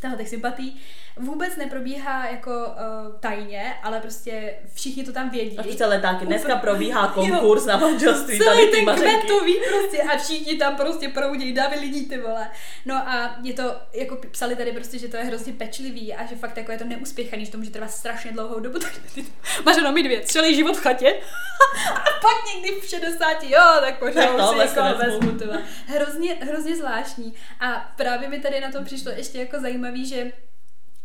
tenhle těch sympatí, vůbec neprobíhá jako uh, tajně, ale prostě všichni to tam vědí. A prostě letáky. Dneska Úplně- probíhá konkurs na manželství. Celý tady ten kmen to ví prostě a všichni tam prostě proudí, davy lidí ty vole. No a je to, jako psali tady prostě, že to je hrozně pečlivý a že fakt jako je to neúspěchaný, že to může trvat strašně dlouhou dobu, tak ty máš jenom mít věc, celý život v chatě a pak někdy v 60, jo, tak možná Tak si někoho vezmu. Hrozně, hrozně zvláštní a právě mi tady na tom přišlo ještě jako zajímavý, že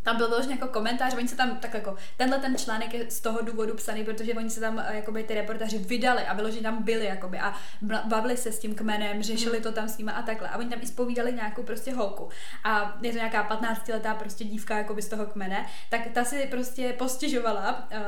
tam byl vyložený jako komentář, oni se tam tak jako, tenhle ten článek je z toho důvodu psaný, protože oni se tam eh, jakoby ty reportáři vydali a vyloženě tam byli jakoby a bavili se s tím kmenem, řešili to tam s nimi a takhle. A oni tam i spovídali nějakou prostě holku. A je to nějaká 15 letá prostě dívka jakoby z toho kmene, tak ta si prostě postěžovala, eh,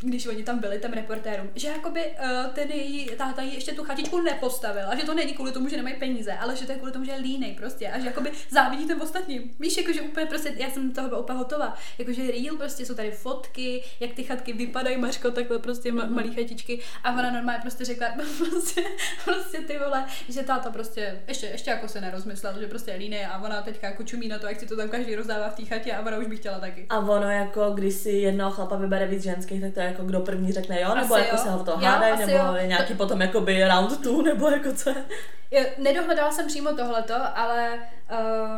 když oni tam byli, tam reportérům, že jakoby uh, ten její táta jí ještě tu chatičku nepostavil a že to není kvůli tomu, že nemají peníze, ale že to je kvůli tomu, že je línej prostě a že jakoby závidí těm ostatním. Víš, jakože úplně prostě, já jsem toho byla úplně hotová, jakože real prostě jsou tady fotky, jak ty chatky vypadají, Mařko, takhle prostě ma- malý chatičky a ona normálně prostě řekla, prostě, prostě ty vole, že táta prostě, ještě, ještě jako se nerozmyslel, že prostě je línej a ona teďka jako čumí na to, jak si to tam každý rozdává v té chatě a ona už by chtěla taky. A ono jako, když si jednoho chlapa vybere víc ženských, tak to je jako kdo první řekne jo, nebo Asi jako jo. se ho to hádají, nebo jo. je nějaký To- potom jakoby round two, nebo jako co je. Jo, Nedohledala jsem přímo tohleto, ale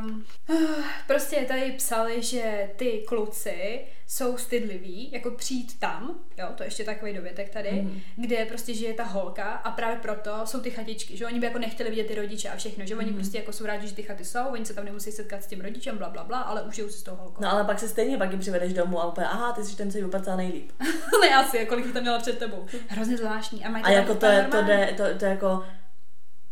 um, prostě tady psali, že ty kluci jsou stydliví, jako přijít tam, jo, to je ještě takový dovětek tady, mm. kde prostě žije ta holka a právě proto jsou ty chatičky, že oni by jako nechtěli vidět ty rodiče a všechno, že oni Mhm. prostě jako jsou rádi, že ty chaty jsou, oni se tam nemusí setkat s tím rodičem, bla, bla, bla, ale užijou si s tou holkou. No ale pak se stejně pak ji přivedeš domů a úplně, aha, ty jsi ten, co jí vypadá nejlíp. ne asi, kolik jich tam měla před tebou. Hrozně zvláštní. A, mají A jako to je, to jde, to, to jako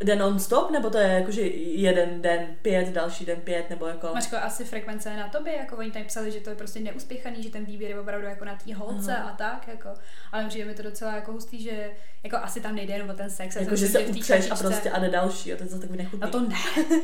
jde non-stop, nebo to je jako, že jeden den pět, další den pět, nebo jako... Mařko, asi frekvence je na tobě, jako oni tady psali, že to je prostě neúspěchaný, že ten výběr je opravdu jako na té holce Aha. a tak, jako, ale přijde mi to docela jako hustý, že jako asi tam nejde jenom o ten sex. Jako, že se té utřeš a prostě a jde další, a to je zase takový nechutný. No to ne.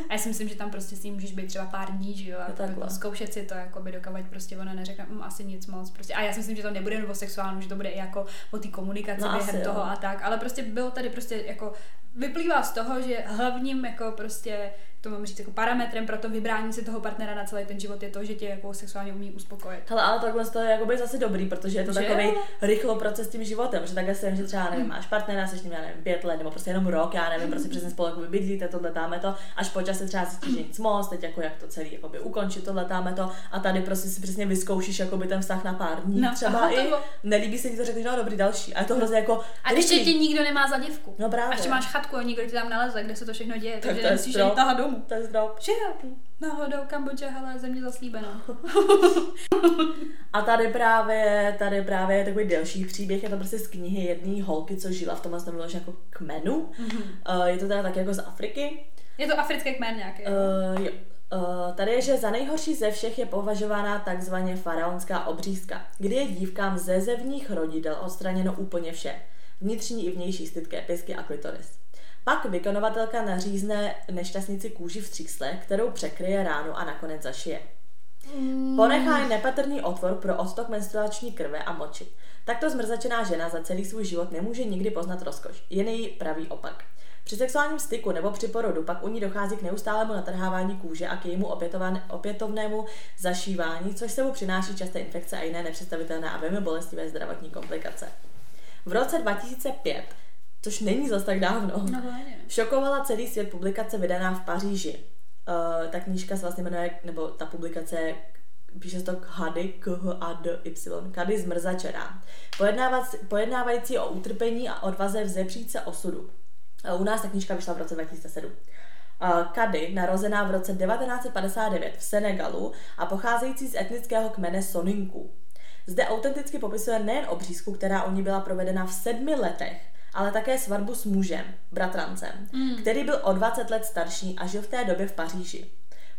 A já si myslím, že tam prostě s ním můžeš být třeba pár dní, že jo, a Jo, jako takhle. zkoušet si to, jako by dokavať prostě ona neřekne, mm, asi nic moc. Prostě. A já si myslím, že to nebude jenom o sexuálním, že to bude i jako o té komunikaci No, během asi jo. toho a tak. Ale prostě bylo tady prostě jako vyplývá z toho, že hlavním jako prostě to mám říct, jako parametrem pro to vybrání si toho partnera na celý ten život je to, že tě jako sexuálně umí uspokojit. Hele, ale takhle to je jakoby zase dobrý, protože je to Že takový rychlo proces s tím životem, že takhle si, že třeba nevím, máš partnera, seš s ním, já nevím, pět let, nebo prostě jenom rok, já nevím, prostě přesně spolu jakoby bydlíte, tohle dáme to, až po čase třeba že nic moc, teď jako jak to celý jakoby ukončit, tohle dáme to, a tady prostě si přesně vyzkoušíš jakoby ten vztah na pár dní, No, třeba aha, i, to bylo- nelíbí se ti to, řekneš, no dobrý, další, a je to hrozně jako, A ještě tě nikdo nemá za děvku. No právě. A ještě máš chatku a nikdo ti tam naleze, kde se to všechno děje, takže to jít tahat domů. To je zdrop. Že jo? Náhodou Kambodža, hele, země zaslíbená. A tady právě, tady právě je takový delší příběh, je to prostě z knihy jedné holky, co žila v tomhle tom vyloženě jako kmenu. Mhm. Uh, je to teda taky jako z Afriky. Je to africký kmen nějaký. Uh, jo. Uh, tady je, že za nejhorší ze všech je považována takzvaně faraonská obřízka, kdy je dívkám ze zevních rodidel odstraněno úplně vše. Vnitřní i vnější stytké pisky a klitoris. Pak vykonovatelka nařízne nešťastnici kůži v třísle, kterou překryje ránu a nakonec zašije. Ponechá jen nepatrný otvor pro odtok menstruační krve a moči. Takto zmrzačená žena za celý svůj život nemůže nikdy poznat rozkoš, jen její pravý opak. Při sexuálním styku nebo při porodu pak u ní dochází k neustálému natrhávání kůže a k jejímu opětovnému zašívání, což sebou přináší časté infekce a jiné nepředstavitelné a velmi bolestivé zdravotní komplikace. V roce 2005, což není zas tak dávno, No. Šokovala celý svět publikace vydaná v Paříži. Uh, ta knížka se vlastně jmenuje, nebo ta publikace píše se to Kady, k h a d y Kady zmrzačená. Pojednávající o utrpení a odvaze vzepřít se osudu. Uh, u nás ta knížka vyšla v roce 2007. Uh, Kady, narozená v roce 1959 v Senegalu a pocházející z etnického kmene Soninků. Zde autenticky popisuje nejen obřízku, která u ní byla provedena v sedmi letech, ale také svatbu s mužem, bratrancem, mm. který byl o 20 let starší a žil v té době v Paříži.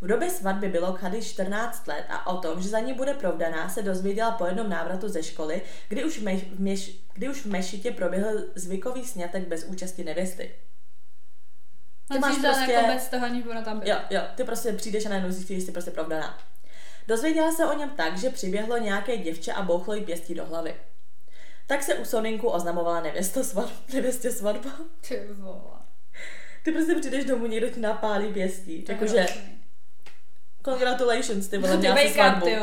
V době svatby bylo Kady 14 let a o tom, že za ní bude provdaná, se dozvěděla po jednom návratu ze školy, kdy už v, meš, v měš, kdy už v mešitě proběhl zvykový snětek bez účasti nevěsty. Ty máš prostě... jako bez toho, aniž ona tam byla. Jo, jo, ty prostě přijdeš a najednou zjistíš, že jsi prostě provdaná. Dozvěděla se o něm tak, že přiběhlo nějaké děvče a bouchlo jí pěstí do hlavy. Tak se u Soninku oznamovala nevěsta svatba, nevěstě svatba. Ty vole. Ty prostě přijdeš domů, někdo ti napálí pěstí. Je Jakože, congratulations, ty vole, měla svatbu.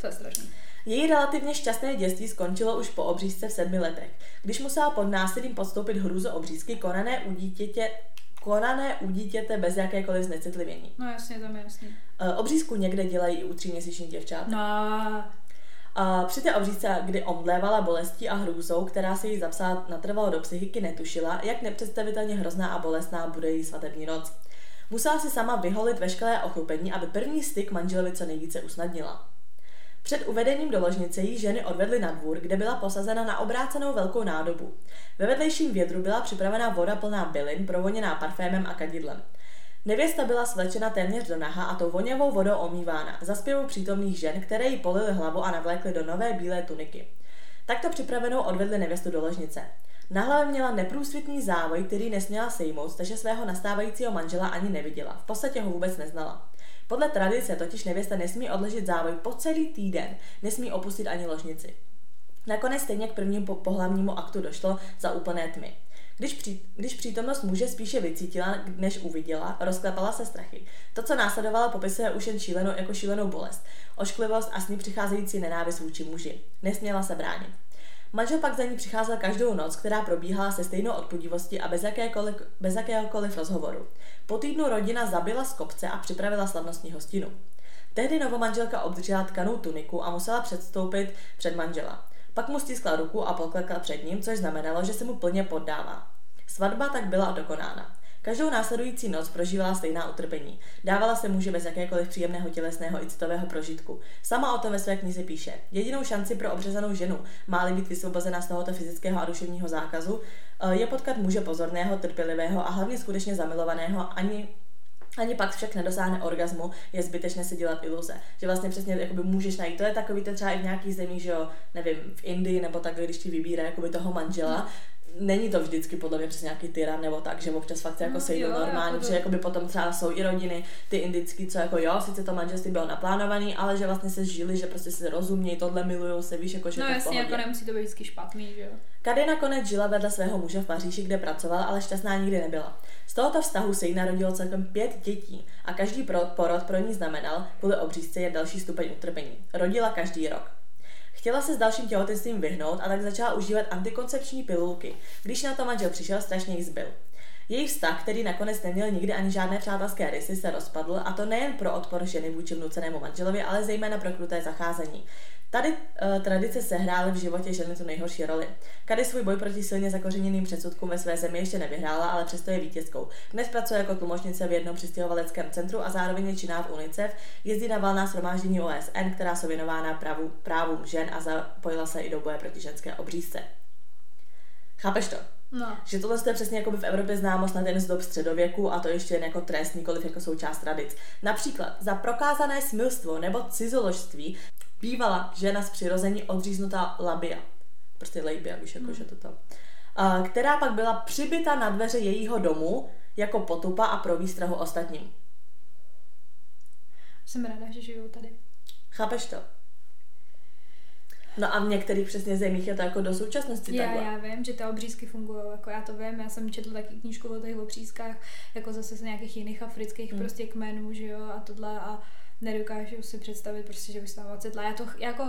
To je strašný. Její relativně šťastné dětství skončilo už po obřízce v sedmi letech, když musela pod násilím podstoupit hrůzo obřízky konané u dítěte, konané u dítěte bez jakékoliv znecitlivění. No jasně, to je jasný. Eh, Obřízku někde dělají i u tříměsíčních děvčat. No, A při té obřízce, kdy omdlévala bolestí a hrůzou, která se jí zapsala natrvalo do psychiky, netušila, jak nepředstavitelně hrozná a bolestná bude její svatební noc. Musela si sama vyholit veškeré ochlupení, aby první styk manželovi co nejvíce usnadnila. Před uvedením do ložnice jí ženy odvedly na dvůr, kde byla posazena na obrácenou velkou nádobu. Ve vedlejším vědru byla připravena voda plná bylin, provoněná parfémem a kadidlem. Nevěsta byla svlečena téměř do naha a tou voněvou vodou omývána, za zpěvu přítomných žen, které jí polily hlavu a navlékly do nové bílé tuniky. Takto připravenou odvedli nevěstu do ložnice. Na hlavě měla neprůsvitný závoj, který nesměla sejmout, takže svého nastávajícího manžela ani neviděla. V podstatě ho vůbec neznala. Podle tradice totiž nevěsta nesmí odložit závoj po celý týden, nesmí opustit ani ložnici. Nakonec stejně k prvnímu po- pohlavnímu aktu došlo za úplné tmy. Když, při, když přítomnost muže spíše vycítila, než uviděla, rozklepala se strachy. To, co následovalo, popisuje už jen šílenou, jako šílenou bolest, ošklivost a s ní přicházející nenávist vůči muži. Nesměla se bránit. Manžel pak za ní přicházel každou noc, která probíhala se stejnou odpudivostí a bez, jakékoliv, bez jakéhokoliv rozhovoru. Po týdnu rodina zabila z kopce a připravila slavnostní hostinu. Tehdy novomanželka obdržela tkanou tuniku a musela předstoupit před manžela. Pak mu stiskla ruku a poklekla před ním, což znamenalo, že se mu plně poddává. Svatba tak byla dokonána. Každou následující noc prožívala stejná utrpení. Dávala se muži bez jakékoliv příjemného tělesného i citového prožitku. Sama o tom ve své knize píše. Jedinou šanci pro obřezanou ženu, má být vysvobozena z tohoto fyzického a duševního zákazu, eh, je potkat muže pozorného, trpělivého a hlavně skutečně zamilovaného, ani ani pak však nedosáhne orgasmu, je zbytečné si dělat iluze. Že vlastně přesně jakoby můžeš najít. To je takový to třeba i v nějakých zemích, že jo, nevím, v Indii nebo tak, když ti vybírá jakoby toho manžela, Není to vždycky podle mě přes nějaký tyran nebo tak, že občas fakt se jako No, sejdou jo, normálně, jako že jakoby potom třeba jsou i rodiny, ty indický, co jako jo, sice to manželství bylo naplánovaný, ale že vlastně se žili, že prostě se rozumějí, tohle milujou se, víš, jako že no jasně, jako nemusí to být vždycky špatný, že jo. Kady nakonec žila vedle svého muže v Paříži, kde pracovala, ale šťastná nikdy nebyla. Z tohoto vztahu se jí narodilo celkem pět dětí a každý porod pro ní znamenal kvůli obřízce je další stupeň utrpení. Rodila každý rok. Chtěla se s dalším těhotenstvím vyhnout a tak začala užívat antikoncepční pilulky. Když na to manžel přišel, strašně jí zbyl. Jejich vztah, který nakonec neměl nikdy ani žádné přátelské rysy, se rozpadl a to nejen pro odpor ženy vůči vnucenému manželovi, ale zejména pro kruté zacházení. Tady uh, tradice sehrály v životě ženy tu nejhorší roli. Kady svůj boj proti silně zakořeněným předsudkům ve své zemi ještě nevyhrála, ale přesto je vítězkou. Dnes pracuje jako tlumočnice v jednom přistěhovaleckém centru a zároveň je činná v UNICEF, jezdí na valná shromáždění OSN, která jsou věnována pravu, právům žen a zapojila se i do boje proti ženské obřízce. Chápeš to? No. Že tohle je přesně jako by v Evropě známo snad jen z dob středověku a to ještě jen jako trest, nikoliv jako součást tradic. Například za prokázané smilstvo nebo cizoložství bývala žena z přirození odříznutá labia. Prostě labia, víš, jako, hmm. že to to. A, která pak byla přibyta na dveře jejího domu jako potupa a pro výstrahu ostatním. Jsem ráda, že žiju tady. Chápeš to? No a v některých přesně zemích je to jako do současnosti já, takhle. Já vím, že ty obřízky fungují, jako já to vím, já jsem četla taky knížku o těch obřízkách, jako zase z nějakých jiných afrických hmm. prostě kmenů, že jo, a tohle a nedokážu si představit prostě, že bych se tam ocitla. Já to, jako,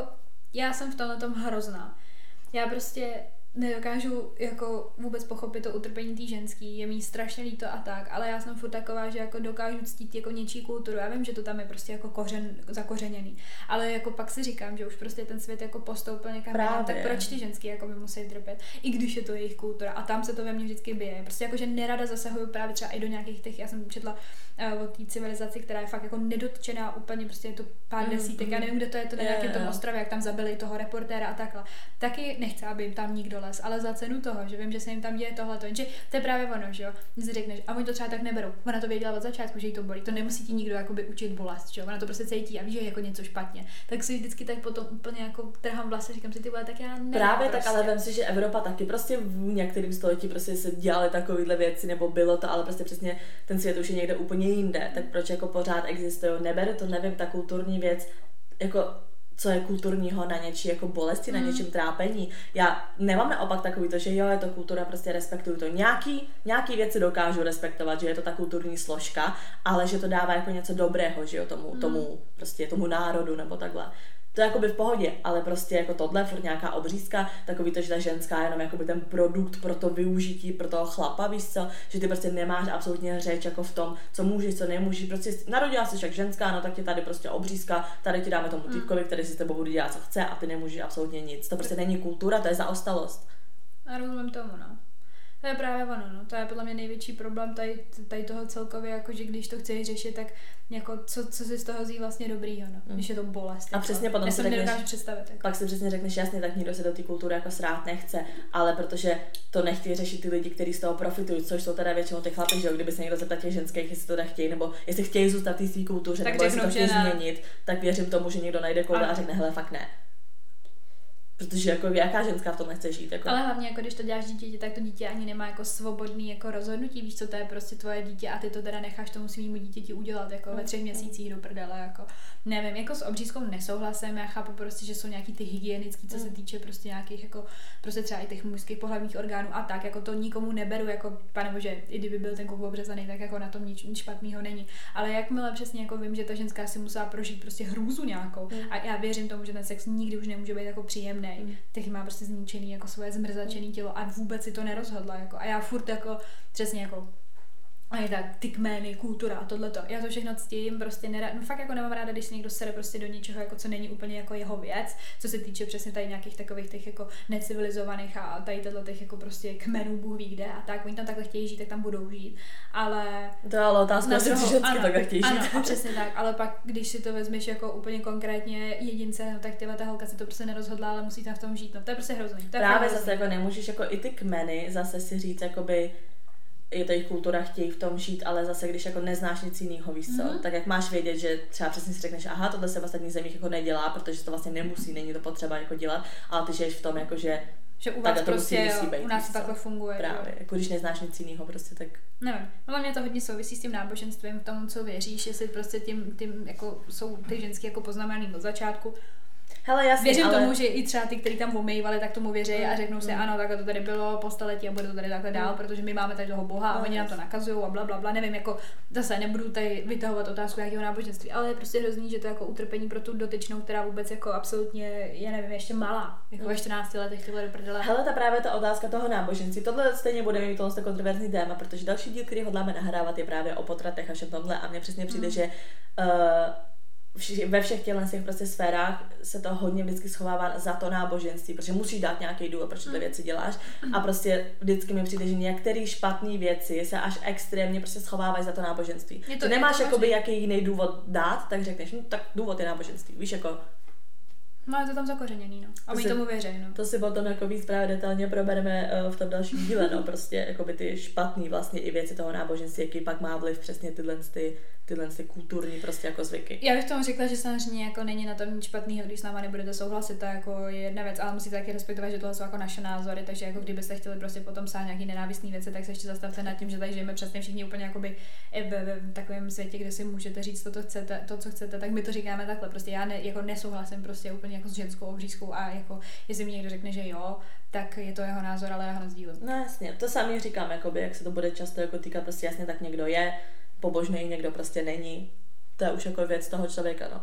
já jsem v tomhle tom hrozná. Já prostě nedokážu jako vůbec pochopit to utrpení té ženský, je mi strašně líto a tak, ale já jsem furt taková, že jako dokážu ctít jako něčí kulturu. Já vím, že to tam je prostě jako kořen, zakořeněný, ale jako pak si říkám, že už prostě ten svět jako postoupil někam Právě. tak proč ty ženský jako by musí trpět, i když je to jejich kultura a tam se to ve mně vždycky bije. Prostě jako, že nerada zasahuju právě třeba i do nějakých těch, já jsem četla uh, o té civilizaci, která je fakt jako nedotčená úplně, prostě je to pár mm, desítek, mm. já nevím, kde to je, to na nějakém tom ostrově, jak tam zabili toho reportéra a takhle. Taky nechce, aby jim tam nikdo les, ale za cenu toho, že vím, že se jim tam děje tohle. Jenže to je právě ono, že jo. Si řekneš, a oni to třeba tak neberou. Ona to věděla od začátku, že jí to bolí. To nemusí ti nikdo jakoby učit bolest, že jo. Ona to prostě cítí a ví, že je jako něco špatně. Tak si vždycky tak potom úplně jako trhám vlasy, říkám si ty vole, tak já ne. Právě prostě. tak, ale vím si, že Evropa taky prostě v některém století prostě se dělaly takovéhle věci, nebo bylo to, ale prostě přesně ten svět už je někde úplně jinde. Tak proč jako pořád existují? Neberu to, nevím, ta kulturní věc, jako co je kulturního na něčí jako bolesti, mm. na něčím trápení. Já nemám naopak takový to, že jo, je to kultura, prostě respektuju to. Nějaký, nějaký věci dokážu respektovat, že je to ta kulturní složka, ale že to dává jako něco dobrého, že jo, tomu, mm. tomu, prostě tomu národu nebo takhle to je jakoby v pohodě, ale prostě jako tohle, furt nějaká obřízka, takový to, že ta ženská je jenom jakoby ten produkt pro to využití, pro toho chlapa, víš co, že ty prostě nemáš absolutně řeč jako v tom, co můžeš, co nemůžeš, prostě narodila jsi jak ženská, no tak ti tady prostě obřízka, tady ti dáme tomu hmm. týpkovi, který si s tebou bude dělat, co chce a ty nemůžeš absolutně nic. To prostě není kultura, to je zaostalost. A rozumím tomu, no. To je právě ono, no. To je podle mě největší problém tady, tady toho celkově, jako že když to chceš řešit, tak jako co, co si z toho zjí vlastně dobrýho, no. Mm. Když je to bolest. A jako. přesně potom si řekneš, představit. Jako. Pak si přesně řekneš, jasně, tak nikdo se do té kultury jako srát nechce, ale protože to nechtějí řešit ty lidi, kteří z toho profitují, což jsou teda většinou ty chlapy, že jo, kdyby se někdo zeptal těch ženských, jestli to tak chtějí, nebo jestli chtějí zůstat v té kultuře, tak nebo jestli to chtějí změnit, tak věřím tomu, že někdo najde kouda a řekne, hele, fakt ne. Protože jako jaká ženská v tom nechce žít. Jako. Ale hlavně jako když to děláš dítě, tak to dítě ani nemá jako svobodný jako rozhodnutí, víš co, to je prostě tvoje dítě a ty to teda necháš tomu svýmu dítěti udělat jako ve třech měsících do prdele, jako nevím, jako s obřízkou nesouhlasím, já chápu prostě, že jsou nějaký ty hygienický, co se mm. týče prostě nějakých jako prostě třeba i těch mužských pohlavních orgánů a tak, jako to nikomu neberu, jako pane bože, i kdyby byl ten kuk obřezaný, tak jako na tom nic, nic špatného není. Ale jakmile přesně jako vím, že ta ženská si musela prožít prostě hrůzu nějakou mm. a já věřím tomu, že ten sex nikdy už nemůže být jako příjemný, mm. tak má prostě zničený jako svoje zmrzačený tělo a vůbec si to nerozhodla, jako a já furt jako přesně jako a je tak ty kmény, kultura a tohleto. Já to všechno ctím, prostě nerad, no fakt jako nemám ráda, když se někdo sere prostě do něčeho, jako co není úplně jako jeho věc, co se týče přesně tady nějakých takových těch jako necivilizovaných a tady tohle těch jako prostě kmenů, Bůh ví kde a tak, oni tam takhle chtějí žít, tak tam budou žít, ale... To je ale otázka, jestli ty žensky takhle chtějí žít. Ano, přesně tak, ale pak, když si to vezmeš jako úplně konkrétně jedince, no tak tyhle ta holka si to prostě nerozhodla, ale musí tam v tom žít, no to je prostě hrozný. To je Právě zase jako nemůžeš jako i ty kmeny zase si říct, jakoby je to jejich kultura, chtějí v tom žít, ale zase, když jako neznáš nic jiného, víš co, mm-hmm. tak jak máš vědět, že třeba přesně si řekneš, aha, tohle se v ostatních zemích jako nedělá, protože to vlastně nemusí, není to potřeba jako dělat, ale ty žiješ v tom, jako že že u vás prostě, musí, musí být, u nás to takhle funguje. Právě, jo. jako když neznáš nic jiného, prostě tak. Nevím, no mě to hodně souvisí s tím náboženstvím, v tom, co věříš, jestli prostě tím, tím jako jsou ty ženské jako poznamenaný od začátku, Hele, jasně, Věřím ale... tomu, že i třeba ty, kteří tam omejvali, tak tomu věří a Mm, řeknou si, mm. ano, takhle to tady bylo po staletí a bude to tady takhle dál, protože my máme tady toho Boha a No, oni nám to nakazují a bla, bla, bla. Nevím, jako zase nebudu tady vytahovat otázku jakého náboženství, ale je prostě hrozný, že to je jako utrpení pro tu dotyčnou, která vůbec jako absolutně je, nevím, ještě malá. Jako ve 14 letech tyhle do prdele. Hele, ta právě ta otázka toho náboženství. Tohle stejně bude mít tohle kontroverzní téma, protože další díl, který hodláme nahrávat, je právě o potratech a všem tomhle. A mně přesně přijde, Mm. že uh, vši, ve všech těchto těch prostě sférách se to hodně vždycky schovává za to náboženství, protože musíš dát nějaký důvod, proč tyhle Mm. věci děláš. A prostě vždycky mi přijde, že některé špatné věci se až extrémně prostě schovávají za to náboženství. Je to- Ty je nemáš to jakoby jaký jiný důvod dát, tak řekneš, no, tak důvod je náboženství. Víš, jako No je to tam zakořeněný, no. A To my si- tomu věří, no. To si potom jako víc právě detailně probereme eh, v tom dalším díle, no, prostě jakoby ty špatný vlastně i věci toho náboženství, jaký pak má vliv přesně tyhle, ty, tyhle ty kulturní prostě jako zvyky. Já bych tomu řekla, že samozřejmě jako není na tom nic špatného, když s náma nebudete souhlasit, to jako je jedna věc, ale musíte taky respektovat, že tohle jsou jako naše názory, takže jako kdybyste chtěli prostě potom psát nějaký nenávistný věci, tak se ještě zastavte nad tím, že tady žijeme přesně všichni úplně jakoby ve, ve takovém světě, kde si můžete říct to, co chcete, to, co chcete, tak my to říkáme takhle. Prostě já ne, jako nesouhlasím prostě úplně jako s ženskou obřízkou a jako jestli mi někdo řekne, že jo, tak je to jeho názor, ale já ho nezdílím. No jasně, to samý říkám, jakoby, jak se to bude často jako týkat, prostě jasně tak někdo je pobožný, někdo prostě není. To je už jako věc toho člověka, no.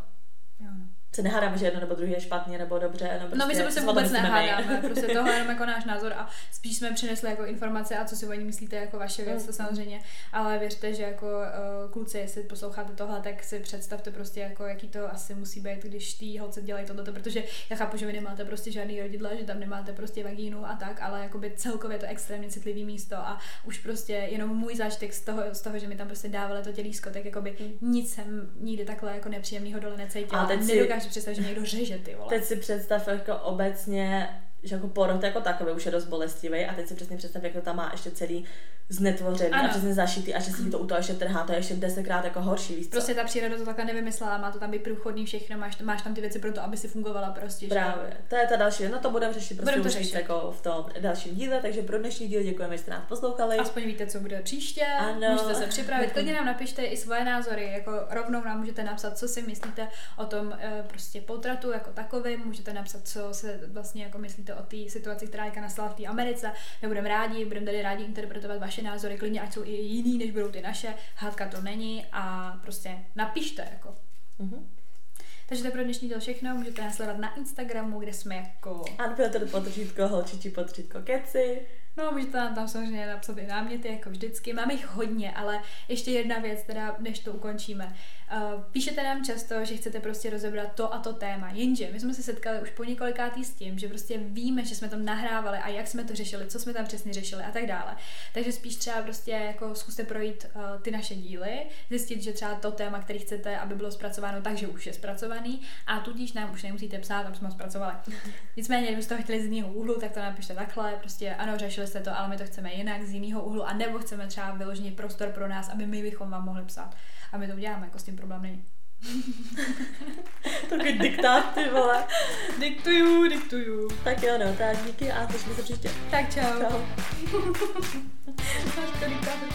Jo, no. Se nehádáme, že jedno nebo druhé je špatně nebo dobře, no prostě, No my se prostě o tom vůbec nehádáme, prostě tohle je jenom jako náš názor a spíš jsme přinesli jako informace a co si o ní myslíte jako vaše věc, to Mm. samozřejmě, ale věřte, že jako uh, kluci, jestli posloucháte tohle, tak si představte prostě jako jaký to asi musí být, když ty holce dělají tohleto, protože já chápu, že vy nemáte prostě žádný rodidla, že tam nemáte prostě vagínu a tak, ale jakoby celkově je to extrémně citlivý místo a už prostě jenom můj zážitek z toho, z toho že mi tam prostě dávali to tělísko, tak jakoby nic jsem nikdy takhle jako nepříjemného dole necítila. A A teď si- nedokážu představit, že někdo řeže ty vole. Teď si představ jako obecně, že jako porod jako takový už je dost bolestivý a teď si přesně představ, jak to tam má ještě celý znetvořený a Ano. přesně zašitý a že si to u toho ještě trhá, to je ještě desetkrát jako horší, víš co? Prostě ta příroda to takhle nevymyslela, má to tam být průchodný všechno, máš, máš tam ty věci pro to, aby si fungovala prostě. že? Právě, to je ta další, no to budeme řešit prostě Budeme to víc řešit. jako v tom dalším díle, takže pro dnešní díl děkujeme, že jste nás poslouchali. Aspoň víte, co bude příště, Ano. můžete se připravit. Klidně nám napište i svoje názory, jako rovnou nám můžete napsat, co si myslíte o tom eh, prostě potratu jako takovým, můžete napsat, co se vlastně jako myslíte o té situaci, která teďka nastala v té Americe. My budeme rádi, budeme tady rádi interpretovat vaše názory, klidně ať jsou i jiný, než budou ty naše. Hádka to není a prostě napište jako. Mhm. Takže to je pro dnešní díl všechno. Můžete nás sledovat na Instagramu, kde jsme jako... Unfiltered potržítko, holčičí potržítko keci. No, můžete nám tam samozřejmě napsat i náměty, jako vždycky. Máme jich hodně, ale ještě jedna věc, teda, než to ukončíme. Uh, píšete nám často, že chcete prostě rozebrat to a to téma, jenže my jsme se setkali už po několikátý s tím, že prostě víme, že jsme to nahrávali a jak jsme to řešili, co jsme tam přesně řešili a tak dále. Takže spíš třeba prostě jako zkuste projít uh, ty naše díly, zjistit, že třeba to téma, který chcete, aby bylo zpracováno, takže už je zpracovaný a tudíž nám už nemusíte psát, aby jsme ho zpracovali. Nicméně, kdybyste to chtěli z jiného úhlu, tak to napište takhle, prostě ano, řešili jste to, ale my to chceme jinak, z jiného úhlu, a nebo chceme třeba vyloženě prostor pro nás, aby my bychom vám mohli psát. A my to uděláme, jako s tím problém není. to je diktát, ty vole. Diktuju, diktuju. Tak jo, no, tak díky a to jsme se příště. Tak čau. Čau. Máš to diktátu,